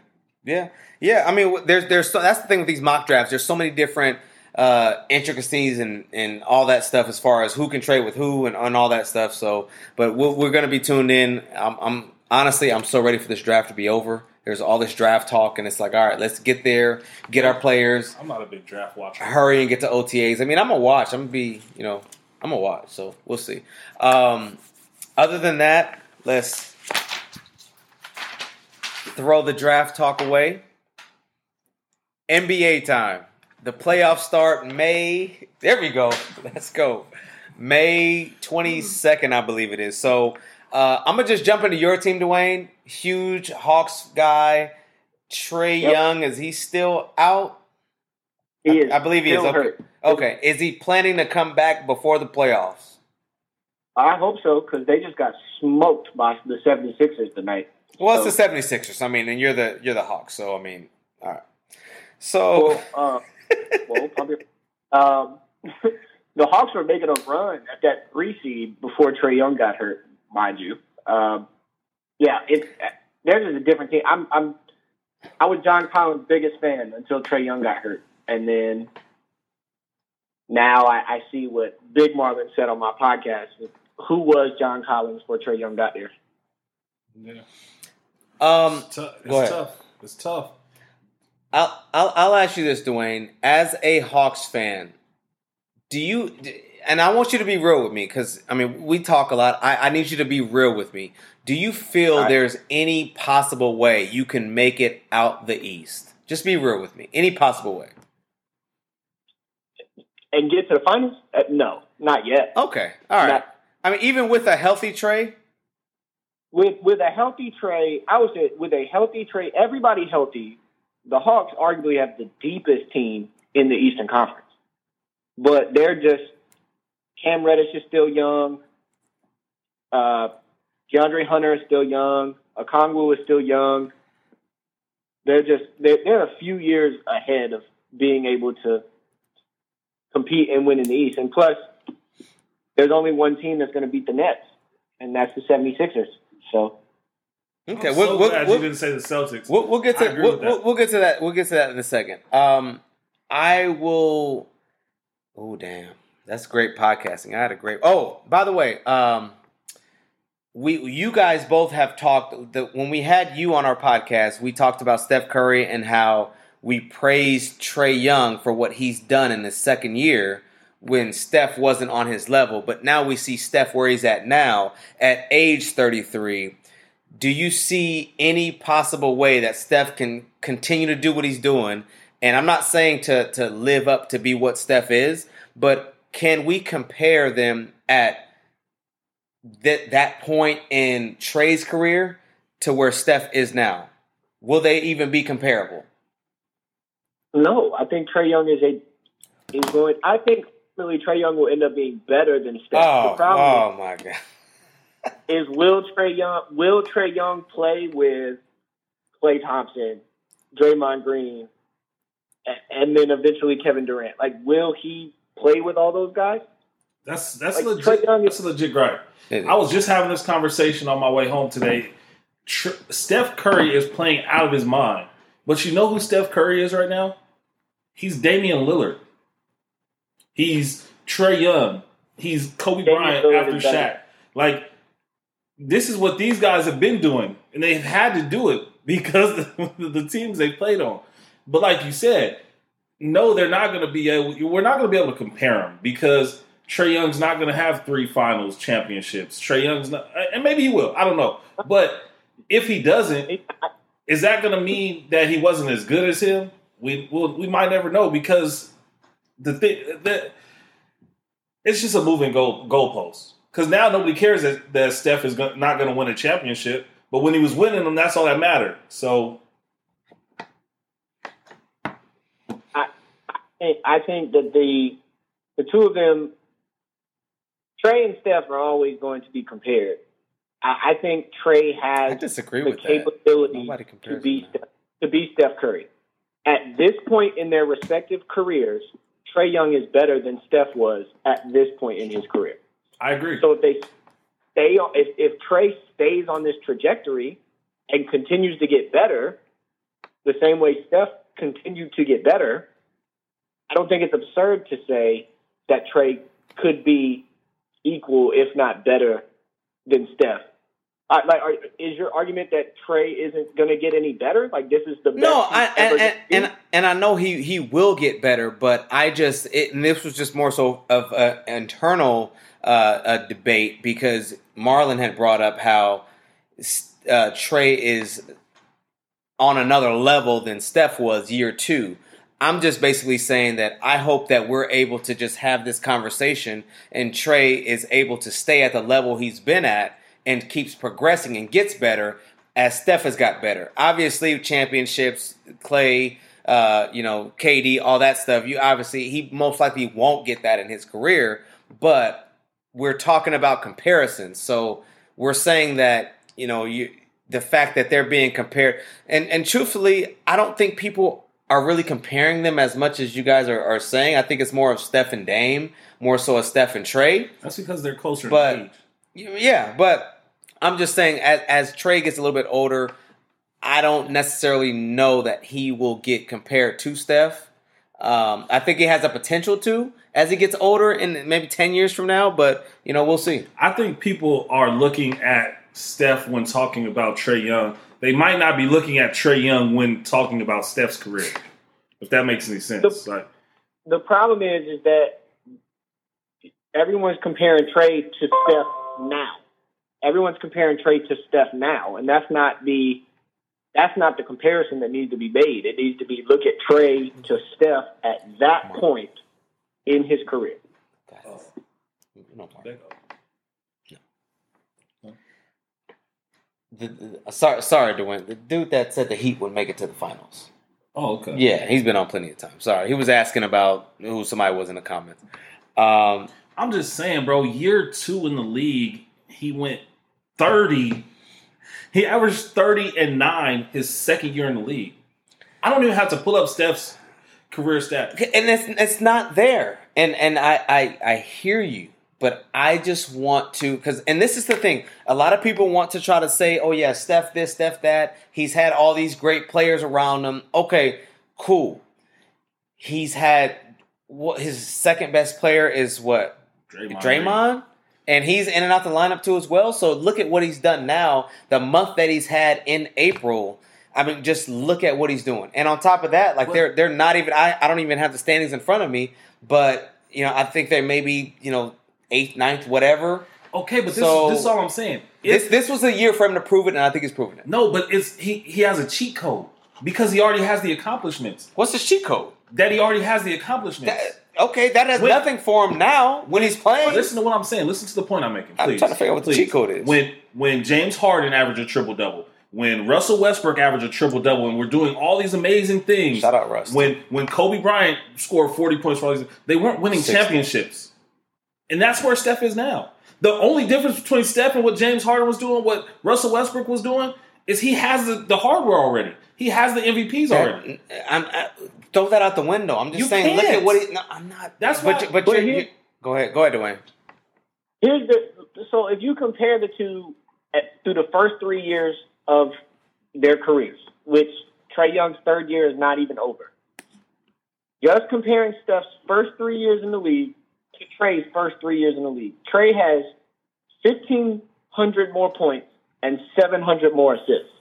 Yeah. Yeah. I mean, there's there's so, that's the thing with these mock drafts. There's so many different uh, intricacies and and all that stuff as far as who can trade with who and, and all that stuff. So, but we're, we're going to be tuned in. I'm, I'm honestly I'm so ready for this draft to be over. There's all this draft talk, and it's like, all right, let's get there, get our players, I'm not a big draft watcher. hurry and get to OTAs. I mean, I'm gonna watch. I'm gonna be, you know, I'm gonna watch. So we'll see. Um, other than that, let's throw the draft talk away. NBA time. The playoffs start May. There we go. Let's go. May 22nd, I believe it is. So uh, I'm gonna just jump into your team, Dwayne. Huge Hawks guy. Trae Yep. Young is he still out? He is I believe he is. Okay. okay. Is he planning to come back before the playoffs? I hope so because they just got smoked by the 76ers tonight. Well, So- it's the 76ers. I mean, and you're the you're the Hawks, so I mean, all right. So Well, uh, well, probably. Um, the Hawks were making a run at that three seed before Trae Young got hurt, mind you. Um, yeah, it's theirs is a different team. I'm, I'm, I was John Collins' biggest fan until Trae Young got hurt, and then now I, I see what Big Marvin said on my podcast. Who was John Collins before Trae Young got there? Yeah. um, It's, tough. it's tough. It's tough. I'll, I'll I'll ask you this, Dwayne. As a Hawks fan, do you? And I want you to be real with me because I mean we talk a lot. I, I need you to be real with me. Do you feel right. there's any possible way you can make it out the East? Just be real with me. Any possible way? And get to the finals? Uh, no, not yet. Okay, all right. Not- I mean, even with a healthy Trae, with with a healthy Trae, I would say with a healthy Trae, everybody healthy, the Hawks arguably have the deepest team in the Eastern Conference. But they're just Cam Reddish is still young. Uh, DeAndre Hunter is still young. Okongwu is still young. They're just they're, they're a few years ahead of being able to compete and win in the East. And plus, there's only one team that's going to beat the Nets, and that's the 76ers. So okay, I'm we'll, so we'll, glad we'll- you didn't say the Celtics. We'll, we'll get to we'll, we'll, get to that. We'll get to that in a second. Um, I will. Oh damn, that's great podcasting. I had a great. Oh, by the way, um, we you guys both have talked. that when we had you on our podcast, we talked about Steph Curry and how we praised Trae Young for what he's done in his second year when Steph wasn't on his level. But now we see Steph where he's at now at age thirty three do you see any possible way that Steph can continue to do what he's doing? And I'm not saying to to live up to be what Steph is, but can we compare them at that that point in Trae's career to where Steph is now? Will they even be comparable? no, I think Trae Young is a is going. I think ultimately Trae Young will end up being better than Steph. Oh, oh my god. Is will Trae Young will Trae Young play with Klay Thompson, Draymond Green, a- and then eventually Kevin Durant? Like, will he play with all those guys? That's that's Like, legit. Trae Young is- That's a legit gripe. I was just having this conversation on my way home today. Tr- Steph Curry is playing out of his mind, but you know who Steph Curry is right now? He's Damian Lillard. He's Trae Young. He's Kobe Damian Bryant Lillard after is. Shaq. Like this is what these guys have been doing, and they've had to do it because of the teams they played on. But like you said, no, they're not going to be able. We're not going to be able to compare them because Trae Young's not going to have three Finals championships. Trae Young's not, and maybe he will. I don't know. But if he doesn't, is that going to mean that he wasn't as good as him? We will. We might never know because the thing that it's just a moving goal goalpost. Because now nobody cares that, that Steph is go- not going to win a championship. But But when he was winning them, that's all that mattered. So think- I think that the the two of them, Trae and Steph, are always going to be compared. I, I think Trae I has disagree the with capability to be. Steph, to be Steph Curry. At this point in their respective careers, Trae Young is better than Steph was at this point in his career. I agree. So if they stay on, if, if Trae stays on this trajectory and continues to get better, the same way Steph continued to get better, I don't think it's absurd to say that Trae could be equal, if not better, than Steph. Uh, like, are, is your argument that Trae isn't going to get any better? Like, this is the best No, I, and, and, and and I know he he will get better, but I just it, and this was just more so of an internal uh, a debate because Marlon had brought up how uh, Trae is on another level than Steph was year two. I'm just basically saying that I hope that we're able to just have this conversation and Trae is able to stay at the level he's been at and keeps progressing and gets better as Steph has got better. Obviously, championships, Klay, uh, you know, KD, all that stuff. You obviously he most likely won't get that in his career, but we're talking about comparisons. So we're saying that you know you the fact that they're being compared and and truthfully, I don't think people are really comparing them as much as you guys are, are saying. I think it's more of Steph and Dame, more so as Steph and Trae. That's because they're closer But-. Yeah, but I'm just saying, as, as Trae gets a little bit older, I don't necessarily know that he will get compared to Steph. Um, I think he has a potential to as he gets older, in maybe ten years from now. But you know, we'll see. I think people are looking at Steph when talking about Trae Young. They might not be looking at Trae Young when talking about Steph's career. If that makes any sense. The- Like, the problem is is that everyone's comparing Trae to Steph now. Everyone's comparing Trae to Steph now, and that's not the that's not the comparison that needs to be made. It needs to be look at Trae to Steph at that point in his career. No more. there you go. The, the- sorry, sorry, Dwayne. The dude that said the Heat would make it to the finals. Oh, okay. Yeah, he's been on plenty of times. Sorry, he was asking about who somebody was in the comments. Um, I'm just saying, bro, year two in the league, he went 30. He averaged 30 and 9 his second year in the league. I don't even have to pull up Steph's career stat. and it's it's not there and and I, I i hear you but i just want to because and this is the thing a lot of people want to try to say oh yeah steph this steph that he's had all these great players around him okay cool he's had what his second best player is what Draymond. Draymond, and he's in and out the lineup too as well. So look at what he's done now. The month that he's had in April. I mean, just look at what he's doing. And on top of that, like Well- they're they're not even. I, I don't even have the standings in front of me, but you know I think they're maybe you know eighth, ninth, whatever. Okay, but this, So- this is all I'm saying. This this was a year for him to prove it, and I think he's proven it. no, but it's he he has a cheat code because he already has the accomplishments. What's his cheat code? That he already has the accomplishments. That, okay, that has Wait. nothing for him now when he's playing. Listen to what I'm saying. Listen to the point I'm making. I'm Please. trying to figure out what the cheat code is. When when James Harden averaged a triple double, when Russell Westbrook averaged a triple double, and we're doing all these amazing things. Shout out Russ. When when Kobe Bryant scored 40 points for all these, they weren't winning 60. championships, and that's where Steph is now. The only difference between Steph and what James Harden was doing, what Russell Westbrook was doing, is he has the, the hardware already. He has the MVPs already. That- I'm, I, throw that out the window. I'm just You saying. Look can't. at what he. No, I'm not. That's but why- but, but you're, here- you go ahead. Go ahead, Dwayne. Here's the so if you compare the two at, through the first three years of their careers, which Trae Young's third year is not even over. Just comparing Steph's first three years in the league to Trae's first three years in the league. Trae has fifteen hundred more points and seven hundred more assists,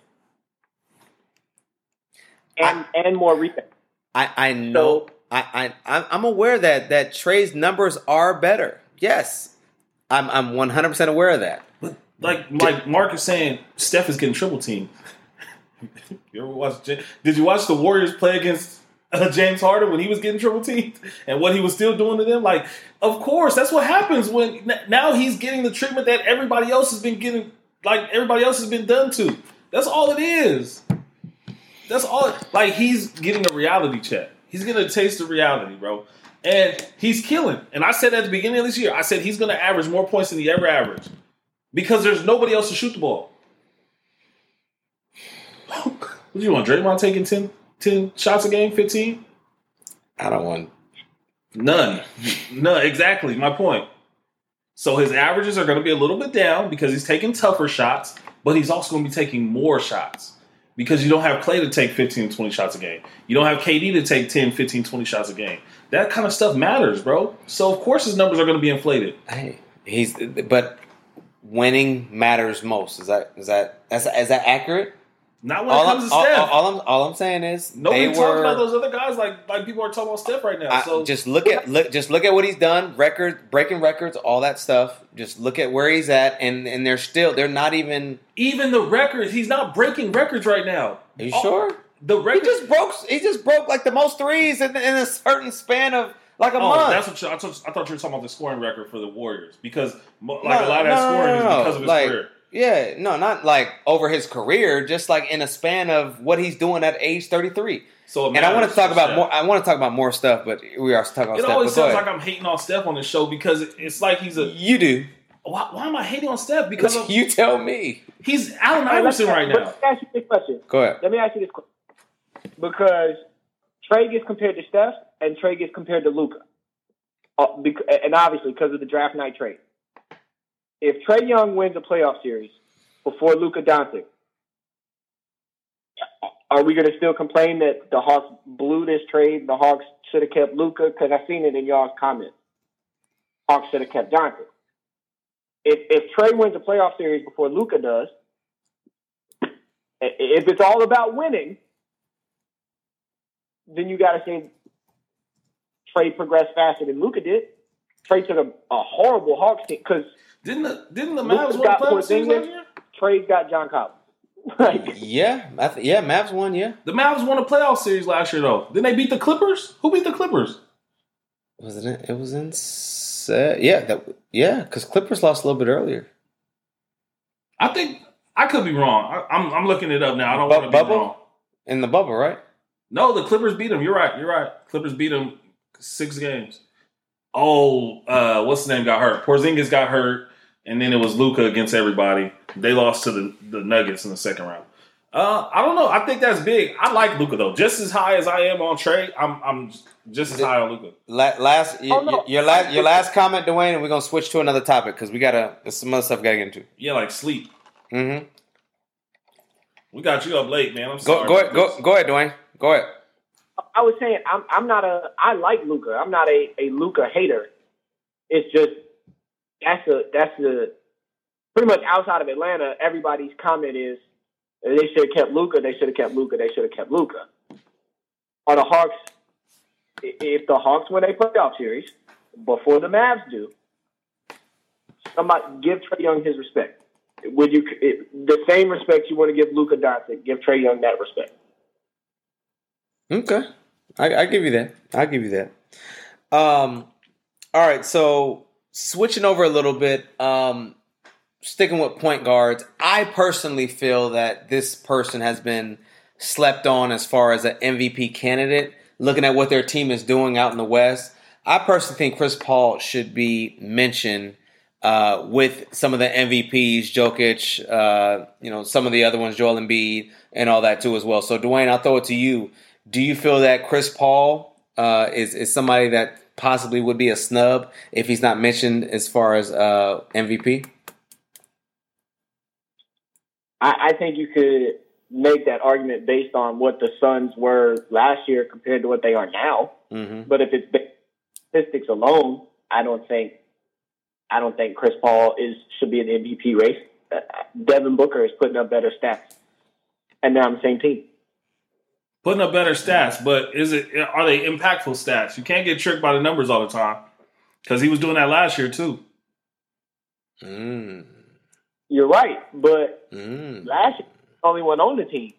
and and more rebounds. I I know. So- I I I'm- I'm aware that that Trae's numbers are better. Yes, I'm I'm 100 percent aware of that. But like like Mark is saying, Steph is getting triple teamed. you ever watch? Did you watch the Warriors play against uh, James Harden when he was getting triple teamed and what he was still doing to them? Like, of course, that's what happens when n- now he's getting the treatment that everybody else has been getting like everybody else has been done to. That's all it is. That's all. Like he's getting a reality check. He's getting a taste of reality, bro. And he's killing. And I said at the beginning of this year, I said he's going to average more points than he ever averaged because there's nobody else to shoot the ball. what do you want? Draymond taking 10, 10 shots a game, 15? I don't want. None. None. Exactly. My point. So his averages are going to be a little bit down because he's taking tougher shots, but he's also going to be taking more shots because you don't have Klay to take 15, 20 shots a game. You don't have KD to take 10, 15, 20 shots a game. That kind of stuff matters, bro. So of course his numbers are going to be inflated. Hey, he's but winning matters most. Is that is that is, is that accurate? Not when All it I'm, comes to all, Steph. all, all I'm all I'm saying is Nobody talks were about those other guys like like people are talking about Steph right now. I- so just look at look just look at what he's done, record breaking records, all that stuff. Just look at where he's at, and and they're still they're not even. even the records, he's not breaking records right now. Are you Oh, sure? The He just broke. He just broke like the most threes in, in a certain span of like a Oh, month. that's what you, I, thought, I thought you were talking about the scoring record for the Warriors because mo- No, like a lot of that no, scoring no. is because of his Like, career. Yeah, no, not like over his career, just like in a span of what he's doing at age thirty three. So it And I want to talk about Steph. more. I want to talk about more stuff, but we are talking about It Steph. always sounds like I'm hating on Steph on the show because it's like he's a. you do. Why, why am I hating on Steph? Because of, you tell me. he's Allen All right, let's- Iverson right now. Let me ask you this question. Go ahead. Let me ask you this question. Because Trae gets compared to Steph, and Trae gets compared to Luka, uh, and obviously because of the draft night trade. If Trae Young wins a playoff series before Luka Doncic, are we going to still complain that the Hawks blew this trade? The Hawks should have kept Luka because I've seen it in y'all's comments. Hawks should have kept Johnson. If if Trae wins a playoff series before Luka does, if it's all about winning, then you got to say Trae progressed faster than Luka did. Trae took a, a horrible Hawks team because Didn't the didn't the Mavs win got the playoff series Porzingis. last year? Trae's got John Collins. like, Yeah, I th- yeah. Mavs won. Yeah, The Mavs won a playoff series last year though. Didn't they beat the Clippers? Who beat the Clippers? wasn't it? It was in. Se- yeah, that. Yeah, because Clippers lost a little bit earlier. I think I could be wrong. I, I'm I'm looking it up now. I don't Bu- want to be wrong. in the bubble, right? No, the Clippers beat them. You're right. You're right. Clippers beat them six games. Oh, uh, what's the name got hurt? Porzingis got hurt, and then it was Luka against everybody. They lost to the, the Nuggets in the second round. Uh, I don't know. I think that's big. I like Luka though. Just as high as I am on Trae, I'm I'm just as high on Luka. La- last, y- Oh, no. y- your last, your last comment, Dwayne, and we're gonna switch to another topic because we gotta. There's some other stuff we gotta get into. Yeah, like sleep. Mm-hmm. We got you up late, man. I'm Go, sorry. go, about go, go ahead, Dwayne. Go ahead. I was saying, I'm I'm not a I like Luka. I'm not a a Luka hater. It's just that's a that's the pretty much outside of Atlanta. Everybody's comment is they should have kept Luka. They should have kept Luka. They should have kept Luka. Are the Hawks? If the Hawks win a playoff series before the Mavs do, somebody give Trae Young his respect. Would you it, the same respect you want to give Luka Doncic? Give Trae Young that respect. Okay, I, I give you that. I give you that. Um, all right. So switching over a little bit, um, sticking with point guards. I personally feel that this person has been slept on as far as an MVP candidate. Looking at what their team is doing out in the West, I personally think Chris Paul should be mentioned uh, with some of the MVPs, Jokic, uh, you know, some of the other ones, Joel Embiid, and all that too as well. So, Dwayne, I'll throw it to you. Do you feel that Chris Paul uh, is is somebody that possibly would be a snub if he's not mentioned as far as uh, MVP? I, I think you could make that argument based on what the Suns were last year compared to what they are now. Mm-hmm. But if it's statistics alone, I don't think I don't think Chris Paul is should be in the MVP race. Uh, Devin Booker is putting up better stats, and they're on the same team. Putting up better stats, but is it are they impactful stats? You can't get tricked by the numbers all the time because he was doing that last year too. Mm. You're right, but Mm. last year he was the only one on the team.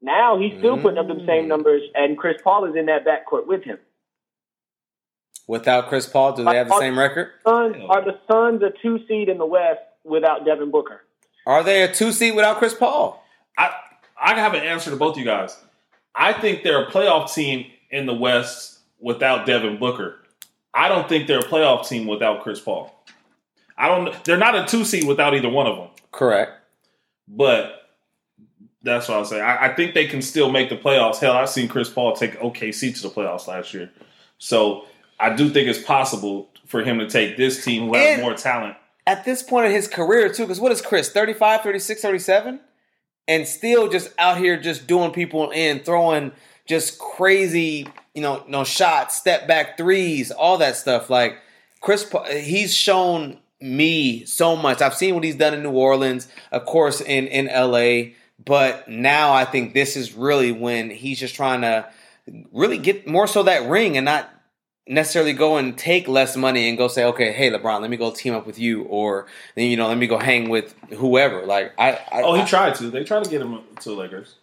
Now he's still putting up the same Mm. numbers, and Chris Paul is in that backcourt with him. Without Chris Paul, do they have the same record? Suns are the Suns a two seed in the West without Devin Booker. Are they a two seed without Chris Paul? I I have an answer to both you guys. I think they're a playoff team in the West without Devin Booker. I don't think they're a playoff team without Chris Paul. I don't. They're not a two seed without either one of them. Correct. But that's what I'll say. I, I think they can still make the playoffs. Hell, I've seen Chris Paul take OKC to the playoffs last year. So I do think it's possible for him to take this team who has And- more talent. At this point in his career, too, because what is Chris, 35, 36, 37? And still just out here just doing people in, throwing just crazy, you know, no shots, step back threes, all that stuff. Like Chris, he's shown me so much. I've seen what he's done in New Orleans, of course, in in LA. But now I think this is really when he's just trying to really get more so that ring and not necessarily go and take less money and go say, okay, hey LeBron, let me go team up with you, or then you know, let me go hang with whoever. Like I, I Oh, he I- tried to. They tried to get him to Lakers.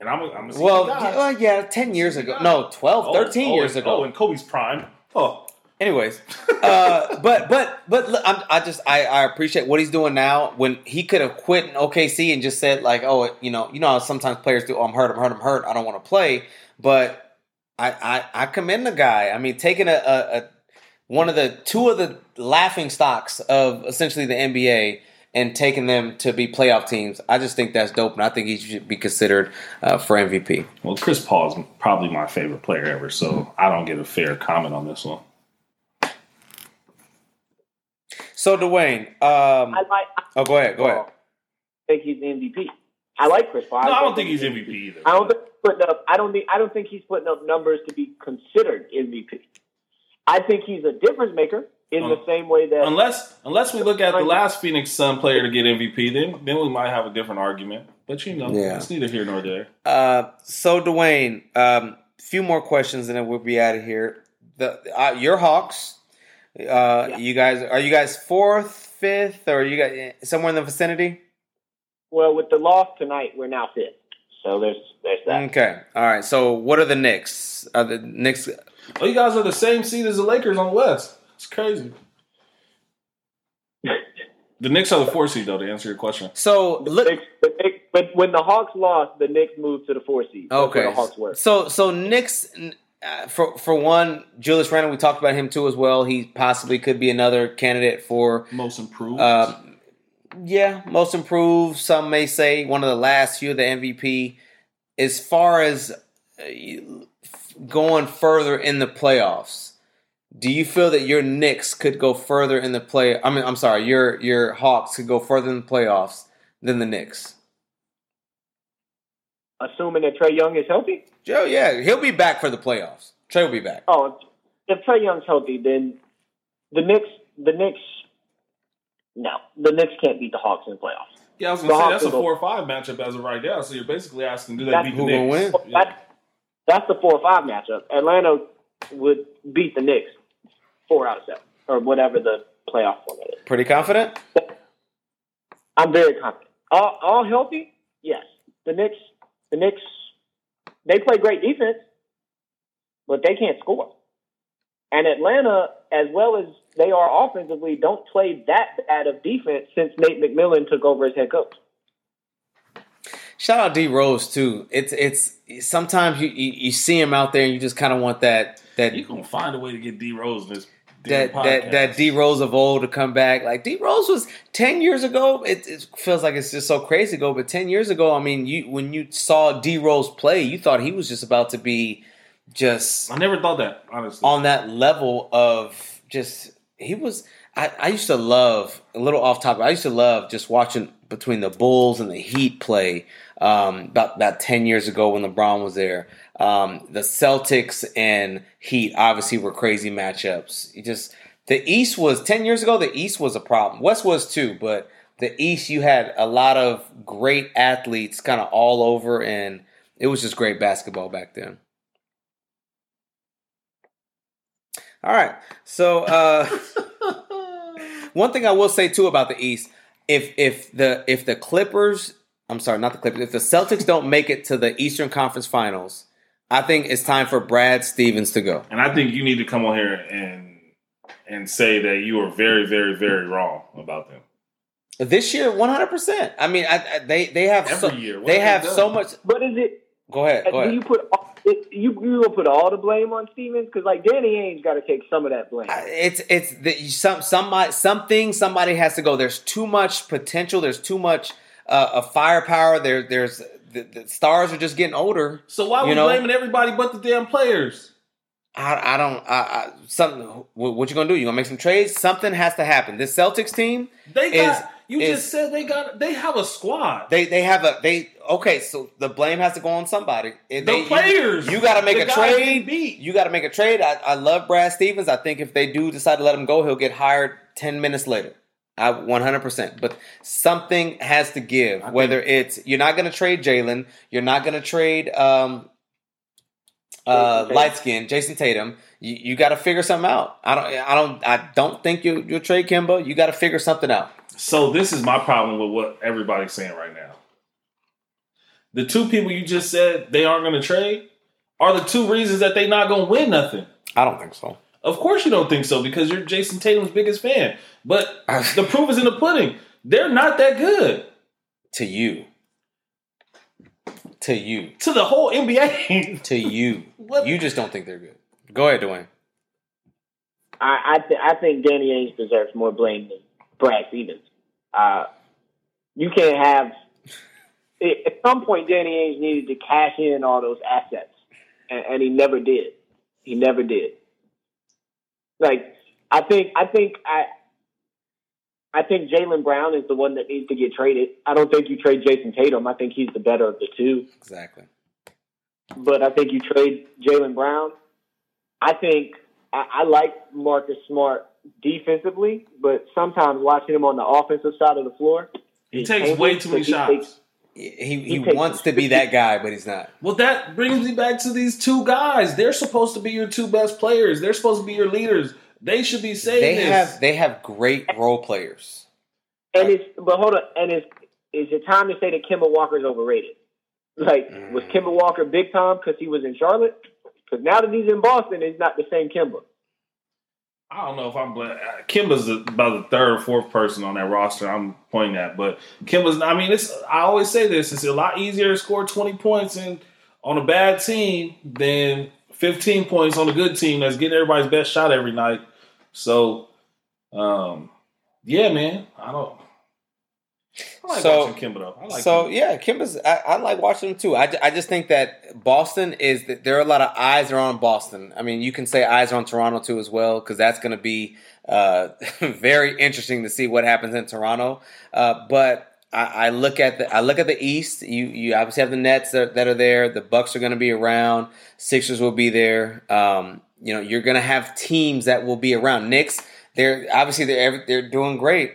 And I'm, I'm a well, yeah, well, yeah, ten years ago, no, 12, Oh, 13 oh, years ago. Oh, in Kobe's prime. Oh, Anyways, uh, but but but look, I'm, I just I, I appreciate what he's doing now. When he could have quit in OKC and just said like, oh, you know, you know how sometimes players do. Oh, I'm hurt. I'm hurt. I'm hurt. I don't want to play. But I, I I commend the guy. I mean, taking a, a, a one of the two of the laughing stocks of essentially the NBA and taking them to be playoff teams. I just think that's dope, and I think he should be considered uh, for MVP. well, Chris Paul is probably my favorite player ever, so I don't get a fair comment on this one. So Dwayne, um, I like. oh, go ahead, go ahead. I think he's the MVP. I like Chris Paul. No, I don't think he's MVP either. I don't think he's putting up. I don't think. I don't think he's putting up numbers to be considered MVP. I think he's a difference maker in the Um, same way that Unless unless we look at the last Phoenix Sun player to get MVP, then then we might have a different argument. But you know, Yeah. it's neither here nor there. Uh, so Dwayne, um, few more questions and then we'll be out of here. The uh, your Hawks, uh, you guys are you guys fourth, fifth, or you got somewhere in the vicinity? Well, with the loss tonight, we're now fifth. So there's there's that. Okay, all right. So what are the Knicks? Are the Knicks? Oh, you guys are the same seed as the Lakers on the West. It's crazy. The Knicks are the four seed, though. To answer your question, So The look. Knicks, the Knicks, but when the Hawks lost, the Knicks moved to the four seed. That's Okay. the Hawks were. So so Knicks. Uh, for for one, Julius Randle, we talked about him too as well. He possibly could be another candidate for most improved. Um, yeah, most improved. Some may say one of the last few of the MVP. As far as uh, going further in the playoffs, do you feel that your Knicks could go further in the play? I mean, I'm sorry, your your Hawks could go further in the playoffs than the Knicks. Assuming that Trae Young is healthy. Joe, yeah, he'll be back for the playoffs. Trae will be back. Oh, if, if Trae Young's healthy, then the Knicks, the Knicks, no, the Knicks can't beat the Hawks in the playoffs. yeah, I was gonna say Hawks that's a four or five matchup as of right now. So you're basically asking, do they That's beat the who gonna Knicks? win? Yeah. That, that's the four or five matchup. Atlanta would beat the Knicks four out of seven, or whatever the playoff format is. Pretty confident. I'm very confident. All, all healthy, yes. The Knicks, the Knicks, they play great defense, but they can't score. And Atlanta, as well as they are offensively, don't play that bad of defense since Nate McMillan took over as head coach. Shout out D Rose too. It's it's sometimes you, you you see him out there and you just kind of want that that You gonna find a way to get D Rose this damn that that that. D Rose of old to come back. Like D Rose was ten years ago. It, it feels like it's just so crazy ago, but ten years ago, I mean, you when you saw D Rose play, you thought he was just about to be just I never thought that honestly. on that level of just he was. I, I used to love a little off topic. I used to love just watching between the Bulls and the Heat play um, about about ten years ago when LeBron was there. Um, the Celtics and Heat obviously were crazy matchups. You just the East was ten years ago. The East was a problem. West was too, but the East you had a lot of great athletes kind of all over, and it was just great basketball back then. All right, so. Uh, One thing I will say too about the East, if if the if the Clippers, I'm sorry, not the Clippers, if the Celtics don't make it to the Eastern Conference Finals, I think it's time for Brad Stevens to go. and I think you need to come on here and and say that you are very, very, very wrong about them. This year, one hundred percent. I mean, I, I, they they have Every so, year. What they have have so much. But is it? Go ahead. Go do you put all- it, you you gonna put all the blame on Stevens? Because like Danny Ainge got to take some of that blame. It's it's the, some somebody something somebody has to go. There's too much potential. There's too much uh, of firepower. There there's the, the stars are just getting older. So why You we know? blaming everybody but the damn players? I, I don't. I, I, something. What, what you gonna do? You gonna make some trades? Something has to happen. This Celtics team, They got. Is- you is- just said they got. They have a squad. they they have a they. Okay, so the blame has to go on somebody. If the they- you- players. You, got to make a trade. beat. You got to make a trade. I, I love Brad Stevens. I think if they do decide to let him go, he'll get hired ten minutes later. I one hundred percent. But something has to give. I Whether it's you're not going to trade Jaylen, you're not going to trade um, uh, Jayson Tatum. light skin Jayson Tatum. You, you got to figure something out. I don't. I don't. I don't think you you'll trade Kemba. You got to figure something out. So this is my problem with what everybody's saying right now. The two people you just said they aren't going to trade are the two reasons that they not going to win nothing. I don't think so. Of course you don't think so because you're Jayson Tatum's biggest fan. But the proof is in the pudding. They're not that good To you. To you. to the whole NBA. To you. What? You just don't think they're good. Go ahead, Dwayne. I I, th- I think Danny Ainge deserves more blame than Brad Stevens. Uh, you can't have. At some point, Danny Ainge needed to cash in all those assets, and, and he never did. He never did. Like I think, I think I. I think Jaylen Brown is the one that needs to get traded. I don't think you trade Jayson Tatum. I think he's the better of the two. Exactly. but I think you trade Jaylen Brown. I think I, I like Marcus Smart defensively, but sometimes watching him on the offensive side of the floor, He is takes way too many because he takes- shots. He he, He wants to be that guy, but he's not. Well, that brings me back to these two guys. They're supposed to be your two best players. They're supposed to be your leaders. They should be saying They this. have they have great role players. And it's but hold on, and it's is it time to say that Kemba Walker's overrated? Like was Mm. Kemba Walker big time because he was in Charlotte? Because now that he's in Boston, he's not the same Kemba. I don't know if I'm. uh, Kemba's about the third or fourth person on that roster. I'm pointing at, but Kemba's. I mean, it's. I always say this. It's a lot easier to score 20 points and on a bad team than 15 points on a good team that's getting everybody's best shot every night. So, um, yeah, man. I don't. I like So- watching Kemba though. I like so Kemba. yeah, Kemba's. I, I like watching him too. I, I just think that Boston is that there are a lot of eyes are on Boston. I mean, you can say eyes are on Toronto too as well because that's going to be uh, very interesting to see what happens in Toronto. Uh, but I, I look at the I look at the East. You you obviously have the Nets that, that are there. The Bucks are going to be around. Sixers will be there. Um, you know, you're going to have teams that will be around. Knicks. They're obviously they're they're doing great.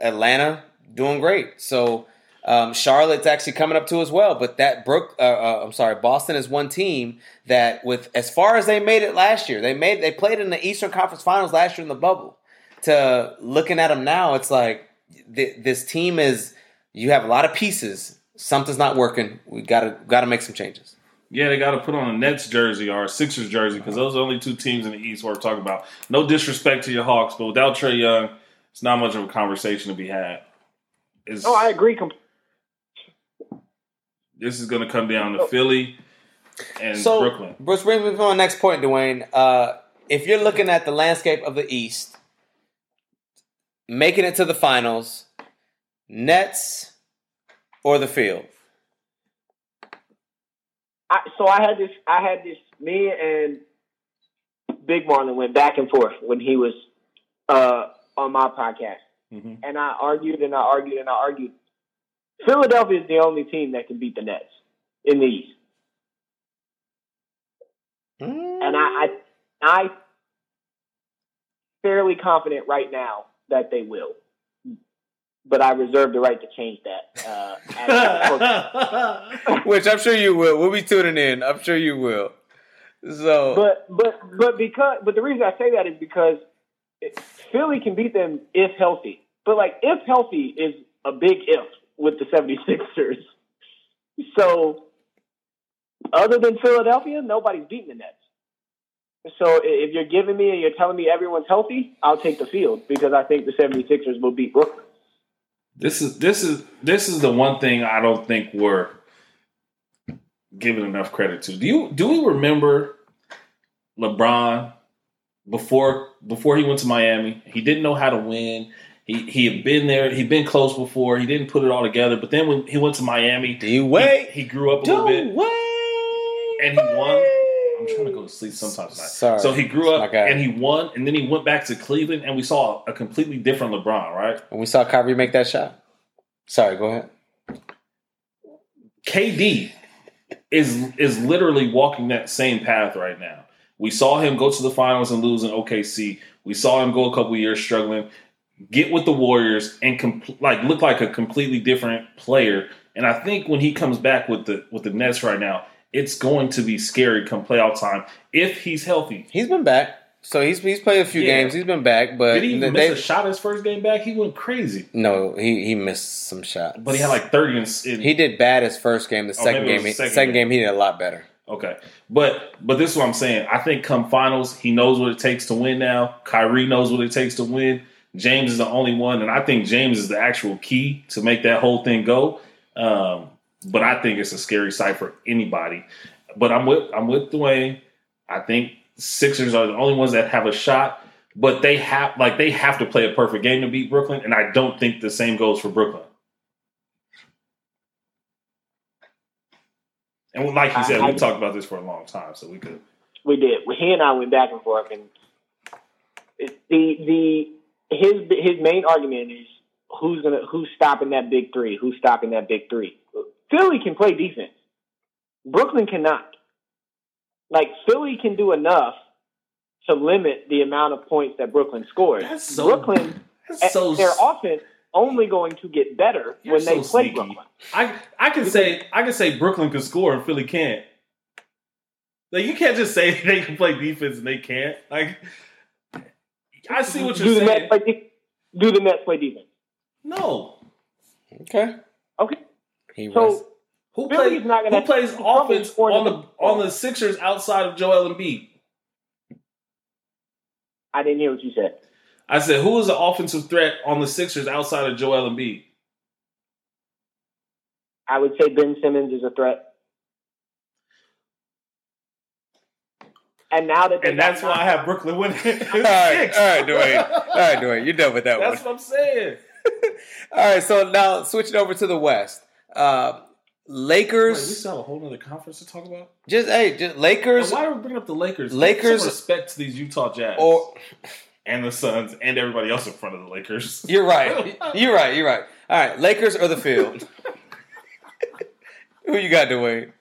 Atlanta doing great. So um, Charlotte's actually coming up too as well. But that Brook, uh, uh, I'm sorry, Boston is one team that, with as far as they made it last year, they made they played in the Eastern Conference Finals last year in the bubble. To looking at them now, it's like th- this team is. You have a lot of pieces. Something's not working. We gotta gotta make some changes. Yeah, they got to put on a Nets jersey or a Sixers jersey because those are the only two teams in the East worth talking about. No disrespect to your Hawks, but without Trae Young, it's not much of a conversation to be had. It's, Oh, I agree. Com- this is going to come down to Philly and so, Brooklyn. Which brings me to my next point, Dwayne. Uh, if you're looking at the landscape of the East, making it to the finals, Nets or the field? I, so I had this. I had this. Me and Big Marlon went back and forth when he was uh, on my podcast, Mhm. and I argued and I argued and I argued. Philadelphia is the only team that can beat the Nets in the East, and I, I, I fairly confident right now that they will. But I reserve the right to change that. Uh, Which I'm sure you will. We'll be tuning in. I'm sure you will. So, But but but because but the reason I say that is because Philly can beat them if healthy. But like if healthy is a big if with the 76ers. So other than Philadelphia, nobody's beating the Nets. So if you're giving me and you're telling me everyone's healthy, I'll take the field because I think the 76ers will beat Brooklyn. This is this is this is the one thing I don't think we're given enough credit to. Do you do we remember LeBron before before he went to Miami? He didn't know how to win. He he had been there. He'd been close before. He didn't put it all together. But then when he went to Miami, Do you he, wait? he grew up a little bit. wait. And he won. I'm trying to go to sleep sometimes. Sorry. So he grew up and he won, and then he went back to Cleveland, and we saw a completely different LeBron. Right? And we saw Kyrie make that shot. Sorry, go ahead. KD is is literally walking that same path right now. We saw him go to the finals and lose in OKC. We saw him go a couple years struggling, get with the Warriors, and like look like a completely different player. And I think when he comes back with the with the Nets right now, it's going to be scary come playoff time if he's healthy. He's been back. So he's he's played a few Yeah. games. He's been back, but Did he even they- miss a shot his first game back? He went crazy, no, he he missed some shots. but he had like thirty. In, in, he did bad his first game. The Oh, second game, second second game. game he did a lot better. Okay. But but this is what I'm saying. I think come finals, he knows what it takes to win now. Kyrie knows what it takes to win. James is the only one, and I think James is the actual key to make that whole thing go. Um, but I think it's a scary sight for anybody. But I'm with I'm with Dwayne. I think Sixers are the only ones that have a shot, but they have like they have to play a perfect game to beat Brooklyn, and I don't think the same goes for Brooklyn. And like you said, I- we talked about this for a long time, so we could. We did. He and I went back and forth, and the the his his main argument is who's gonna who's stopping that big three? Who's stopping that big three? Philly can play defense. Brooklyn cannot. Like Philly can do enough to limit the amount of points that Brooklyn scores. That's so- Brooklyn, That's so their offense only going to get better You're when they play sneaky. Brooklyn. I I can say I can say Brooklyn can score and Philly can't. Like you can't just say they can play defense and they can't. Like I see what you're the saying. Nets play do the Nets play defense? No, Okay, Okay, he was. so who Philly's plays not gonna- who plays offense on the the- on the Sixers outside of Joel Embiid? I didn't hear what you said. I said, who is the offensive threat on the Sixers outside of Joel Embiid? I would say Ben Simmons is a threat. And now that they And that's got why I have Brooklyn winning. all right, all right, Dwayne. All right, Dwayne, you're done with that That's one. That's what I'm saying. All right, so now switching over to the West. Uh, Wait, we still have a whole other conference to talk about. just hey, just And Lakers why are we bringing up the Lakers? Lakers- Some respect to these Utah Jazz or and the Suns and everybody else in front of the Lakers. You're right. You're right. You're right. All right, Lakers or the field? Who you got, Dwayne?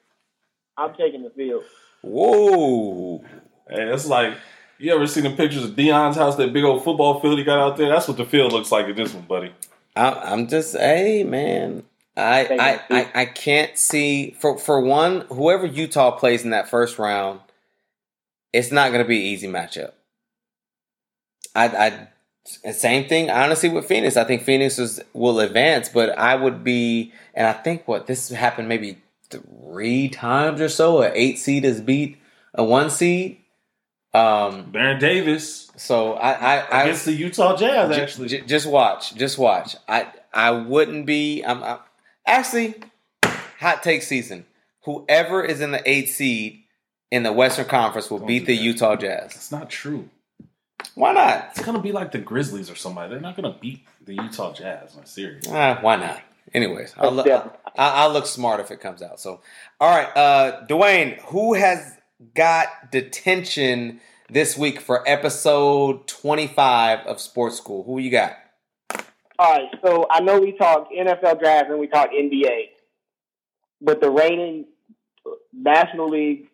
I'm taking the field. Whoa. Hey, it's like you ever seen the pictures of Dion's house, that big old football field he got out there? That's what the field looks like in this one, buddy. I, I'm just, hey, man. I, I, I, I can't see for for one, whoever Utah plays in that first round, it's not going to be an easy matchup. I, I, same thing. Honestly, with Phoenix, I think Phoenix is, will advance, but I would be, and I think what this happened maybe three times or so. A eight seed has beat a one seed. Um, Baron Davis so I, I, I against the Utah Jazz, J- actually. j- just watch, just watch. I, I wouldn't be. I'm, I'm actually hot take season. Whoever is in the eight seed in the Western Conference will Don't beat the. Utah Jazz. That's not true. Why not? It's gonna be like the Grizzlies or somebody. They're not gonna beat the Utah Jazz in a series. Ah, why not? Anyways, I'll look, Yeah. I, I'll look smart if it comes out. So, all right, uh, Dwayne, who has got detention this week for episode twenty-five of Sports School? Who you got? All right, so I know we talk NFL draft and we talk NBA, but the reigning National League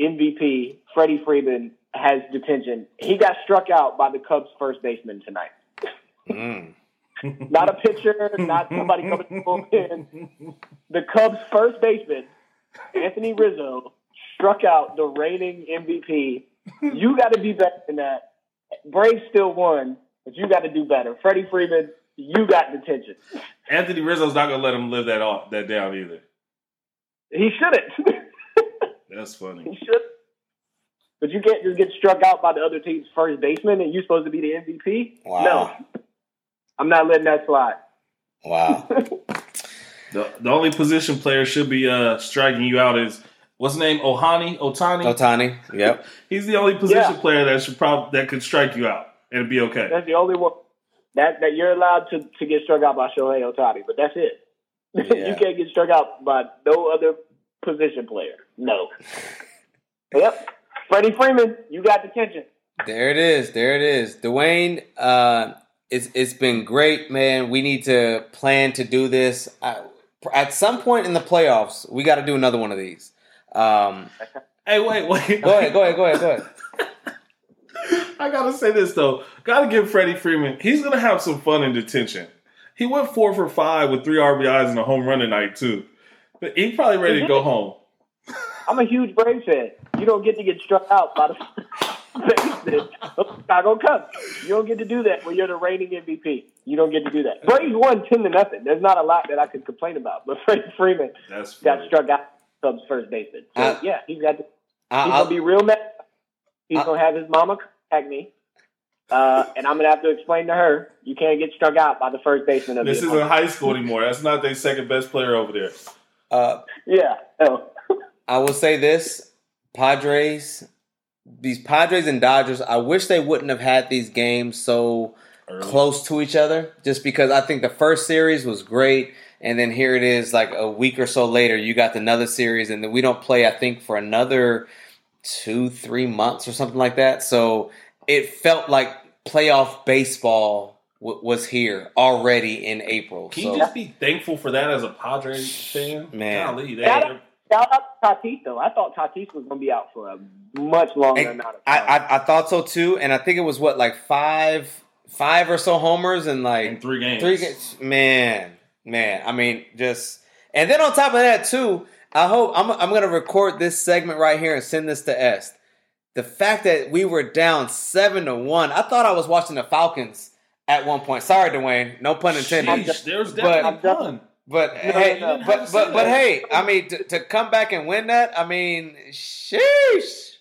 MVP, Freddie Freeman, has detention. He got struck out by the Cubs first baseman tonight. Mm. Not a pitcher, not somebody coming to the bullpen. The Cubs first baseman, Anthony Rizzo, struck out the reigning MVP. You got to be better than that. Braves still won, but you got to do better. Freddie Freeman, you got detention. Anthony Rizzo's not gonna let him live that off, that down either. He shouldn't. That's funny. he should. But you can't just get struck out by the other team's first baseman and you're supposed to be the MVP. Wow. No, I'm not letting that slide. Wow. The, the only position player should be uh, striking you out is what's his name? Ohani Ohtani. Ohtani. Yep. He's the only position Yeah. player that should probably that could strike you out and it'd be okay. That's the only one that that you're allowed to, to get struck out by Shohei Ohtani, but that's it. Yeah. you can't get struck out by no other position player. No. yep. Freddie Freeman, you got detention. There it is. There it is. Dwayne, uh, it's it's been great, man. We need to plan to do this I, at some point in the playoffs. We got to do another one of these. Um, Hey, wait, wait. go ahead. Go ahead. Go ahead. Go ahead. I gotta say this though. Gotta give Freddie Freeman. He's gonna have some fun in detention. He went four for five with three RBIs and a home run tonight too. But he's probably ready to go home. I'm a huge Braves fan. You don't get to get struck out by the baseman of Chicago Cubs. You don't get to do that when you're the reigning MVP. You don't get to do that. Braves won ten to nothing. There's not a lot that I could complain about, but Freddie Freeman That's got funny. struck out Cubs first baseman. So Uh, yeah, he's got. To, I, he's I'll- gonna be real mad. He's I- gonna have his mama contact me, uh, and I'm gonna have to explain to her you can't get struck out by the first baseman of This the isn't high school anymore. That's not their second best player over there. uh, Yeah. So, I will say this: Padres, these Padres and Dodgers. I wish they wouldn't have had these games so Early. close to each other, just because I think the first series was great, and then here it is, like a week or so later, you got another series, and then we don't play. I think for another two, three months or something like that. So it felt like playoff baseball w- was here already in April. Can so you just be thankful for that as a Padres fan? Man. Golly, they, shout, shout out to Tatis though. I thought Tatis was gonna be out for a much longer And amount of time. I I thought so too, and I think it was what like five five or so homers and like in three games. Three games, man, man. I mean, just and then on top of that too, I hope I'm I'm gonna record this segment right here and send this to Est. The fact that we were down seven to one, I thought I was watching the Falcons at one point. Sorry, Dwayne, no pun intended. Sheesh, there's But- definitely fun. But No, hey, no, no. but but but hey, I mean, to, to come back and win that, I mean, sheesh,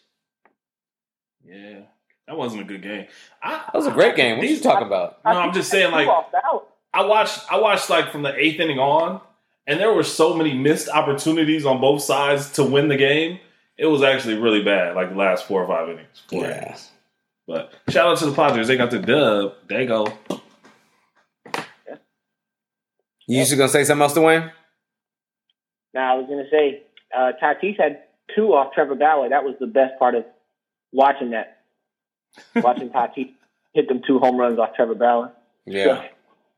Yeah, that wasn't a good game. I, that was a great game. What are you These- talking about? No, I'm just saying, like, I watched I watched like from the eighth inning on, and there were so many missed opportunities on both sides to win the game. It was actually really bad, like the last four or five innings. Four Yeah. innings. But shout out to the Padres. They got the dub. They go. You just gonna say something else, Dwayne? Now I was gonna say uh, Tatis had two off Trevor Bauer. That was the best part of watching that. Watching Tatis hit them two home runs off Trevor Bauer. Yeah,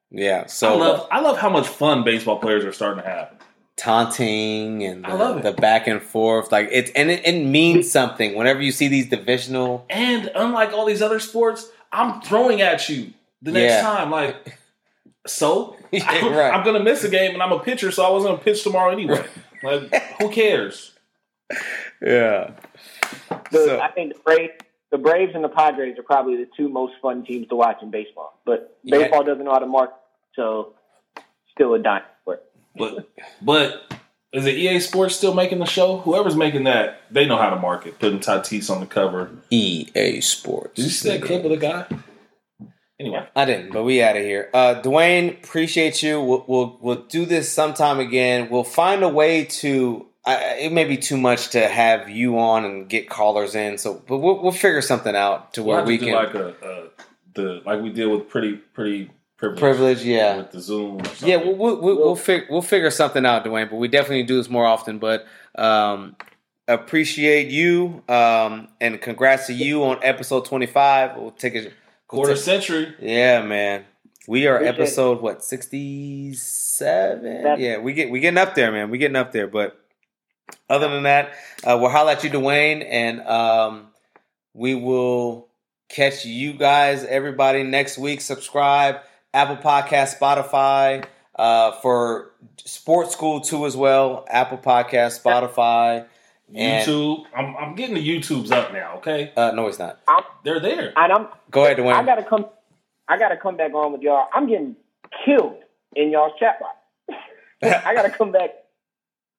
yeah. So I love I love how much fun baseball players are starting to have. taunting and I the, love it. the back and forth. Like it's and it, it means something whenever you see these divisional. And unlike all these other sports, I'm throwing at you the next Yeah. time. Like, so Yeah, I'm, right. I'm gonna miss a game, and I'm a pitcher, so I wasn't gonna pitch tomorrow anyway. Like, who cares? Yeah. The, So- I think the Braves, the Braves and the Padres are probably the two most fun teams to watch in baseball. But Yeah. baseball doesn't know how to market, so still a dime for it. But but is it EA Sports still making the show? Whoever's making that, they know how to market. Putting Tatis on the cover. EA Sports. Did you see that clip of the guy? Anyway, I didn't, but we out of here. Uh, Dwayne, appreciate you. We'll, we'll we'll do this sometime again. We'll find a way to. I it may be too much to have you on and get callers in. So, but we'll we'll figure something out to we'll where have we can do like a, a the like we did with pretty pretty privilege, privilege. Yeah, with the Zoom. Yeah, we'll we'll, we'll, we'll, fig- we'll figure something out, Dwayne. But we definitely do this more often. But um, appreciate you um, and congrats to you on episode twenty five. We'll take a we'll quarter take- century. Yeah, man. We are Appreciate it. episode what sixty seven? Seven. Yeah, we get we getting up there, man. We getting up there. But other than that, uh, we'll holler at you, Dwayne, and um, we will catch you guys, everybody, next week. Subscribe, Apple Podcast, Spotify, uh, for Sports School too as well. Apple Podcast, Spotify. And- YouTube. I'm I'm getting the YouTubes up now. Okay, Uh, no, it's not. they're there. And I'm Go ahead, Dwayne. I gotta come I gotta come back on with y'all. I'm getting killed in y'all's chat box. I gotta come back.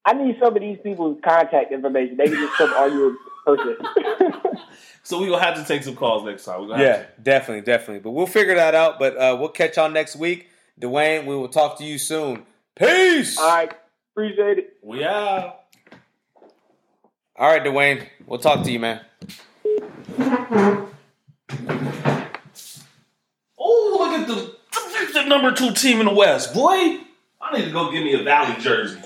I need some of these people's contact information. They can just come argue in person. So we will have to take some calls next time. We're Yeah, to. definitely, definitely. But we'll figure that out. But uh, we'll catch y'all next week. Dwayne, we will talk to you soon. Peace. All right, appreciate it. We out. All right, Dwayne. We'll talk to you, man. Oh, look at the, the number two team in the West, boy. I need to go get me a Valley jersey.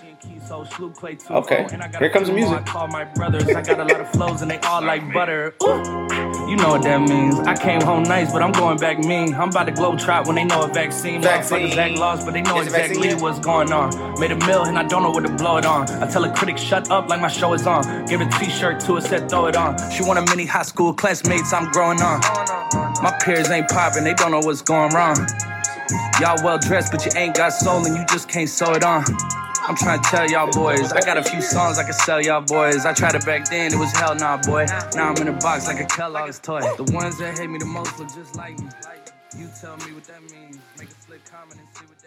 Okay, here comes the music. I call my brothers. I got a lot of flows and they all like butter. Ooh. You know what that means. I came home nice, but I'm going back mean. I'm about to glow trot when they know a vaccine. Vaccine. Motherfuckers act lost, but they know exactly what's going on. Made a mill and I don't know what to blow it on. I tell a critic, shut up like my show is on. Give a t-shirt to her, said throw it on. She want a mini high school classmates, I'm growing on. My peers ain't popping, they don't know what's going wrong. Y'all well dressed, but you ain't got soul and you just can't sew it on. I'm trying to tell y'all boys, I got a few songs I can sell y'all boys. I tried it back then, it was hell nah, boy. Now I'm in a box like a Kellogg's toy. The ones that hate me the most look just like me. You tell me what that means. Make a slick comment and see what.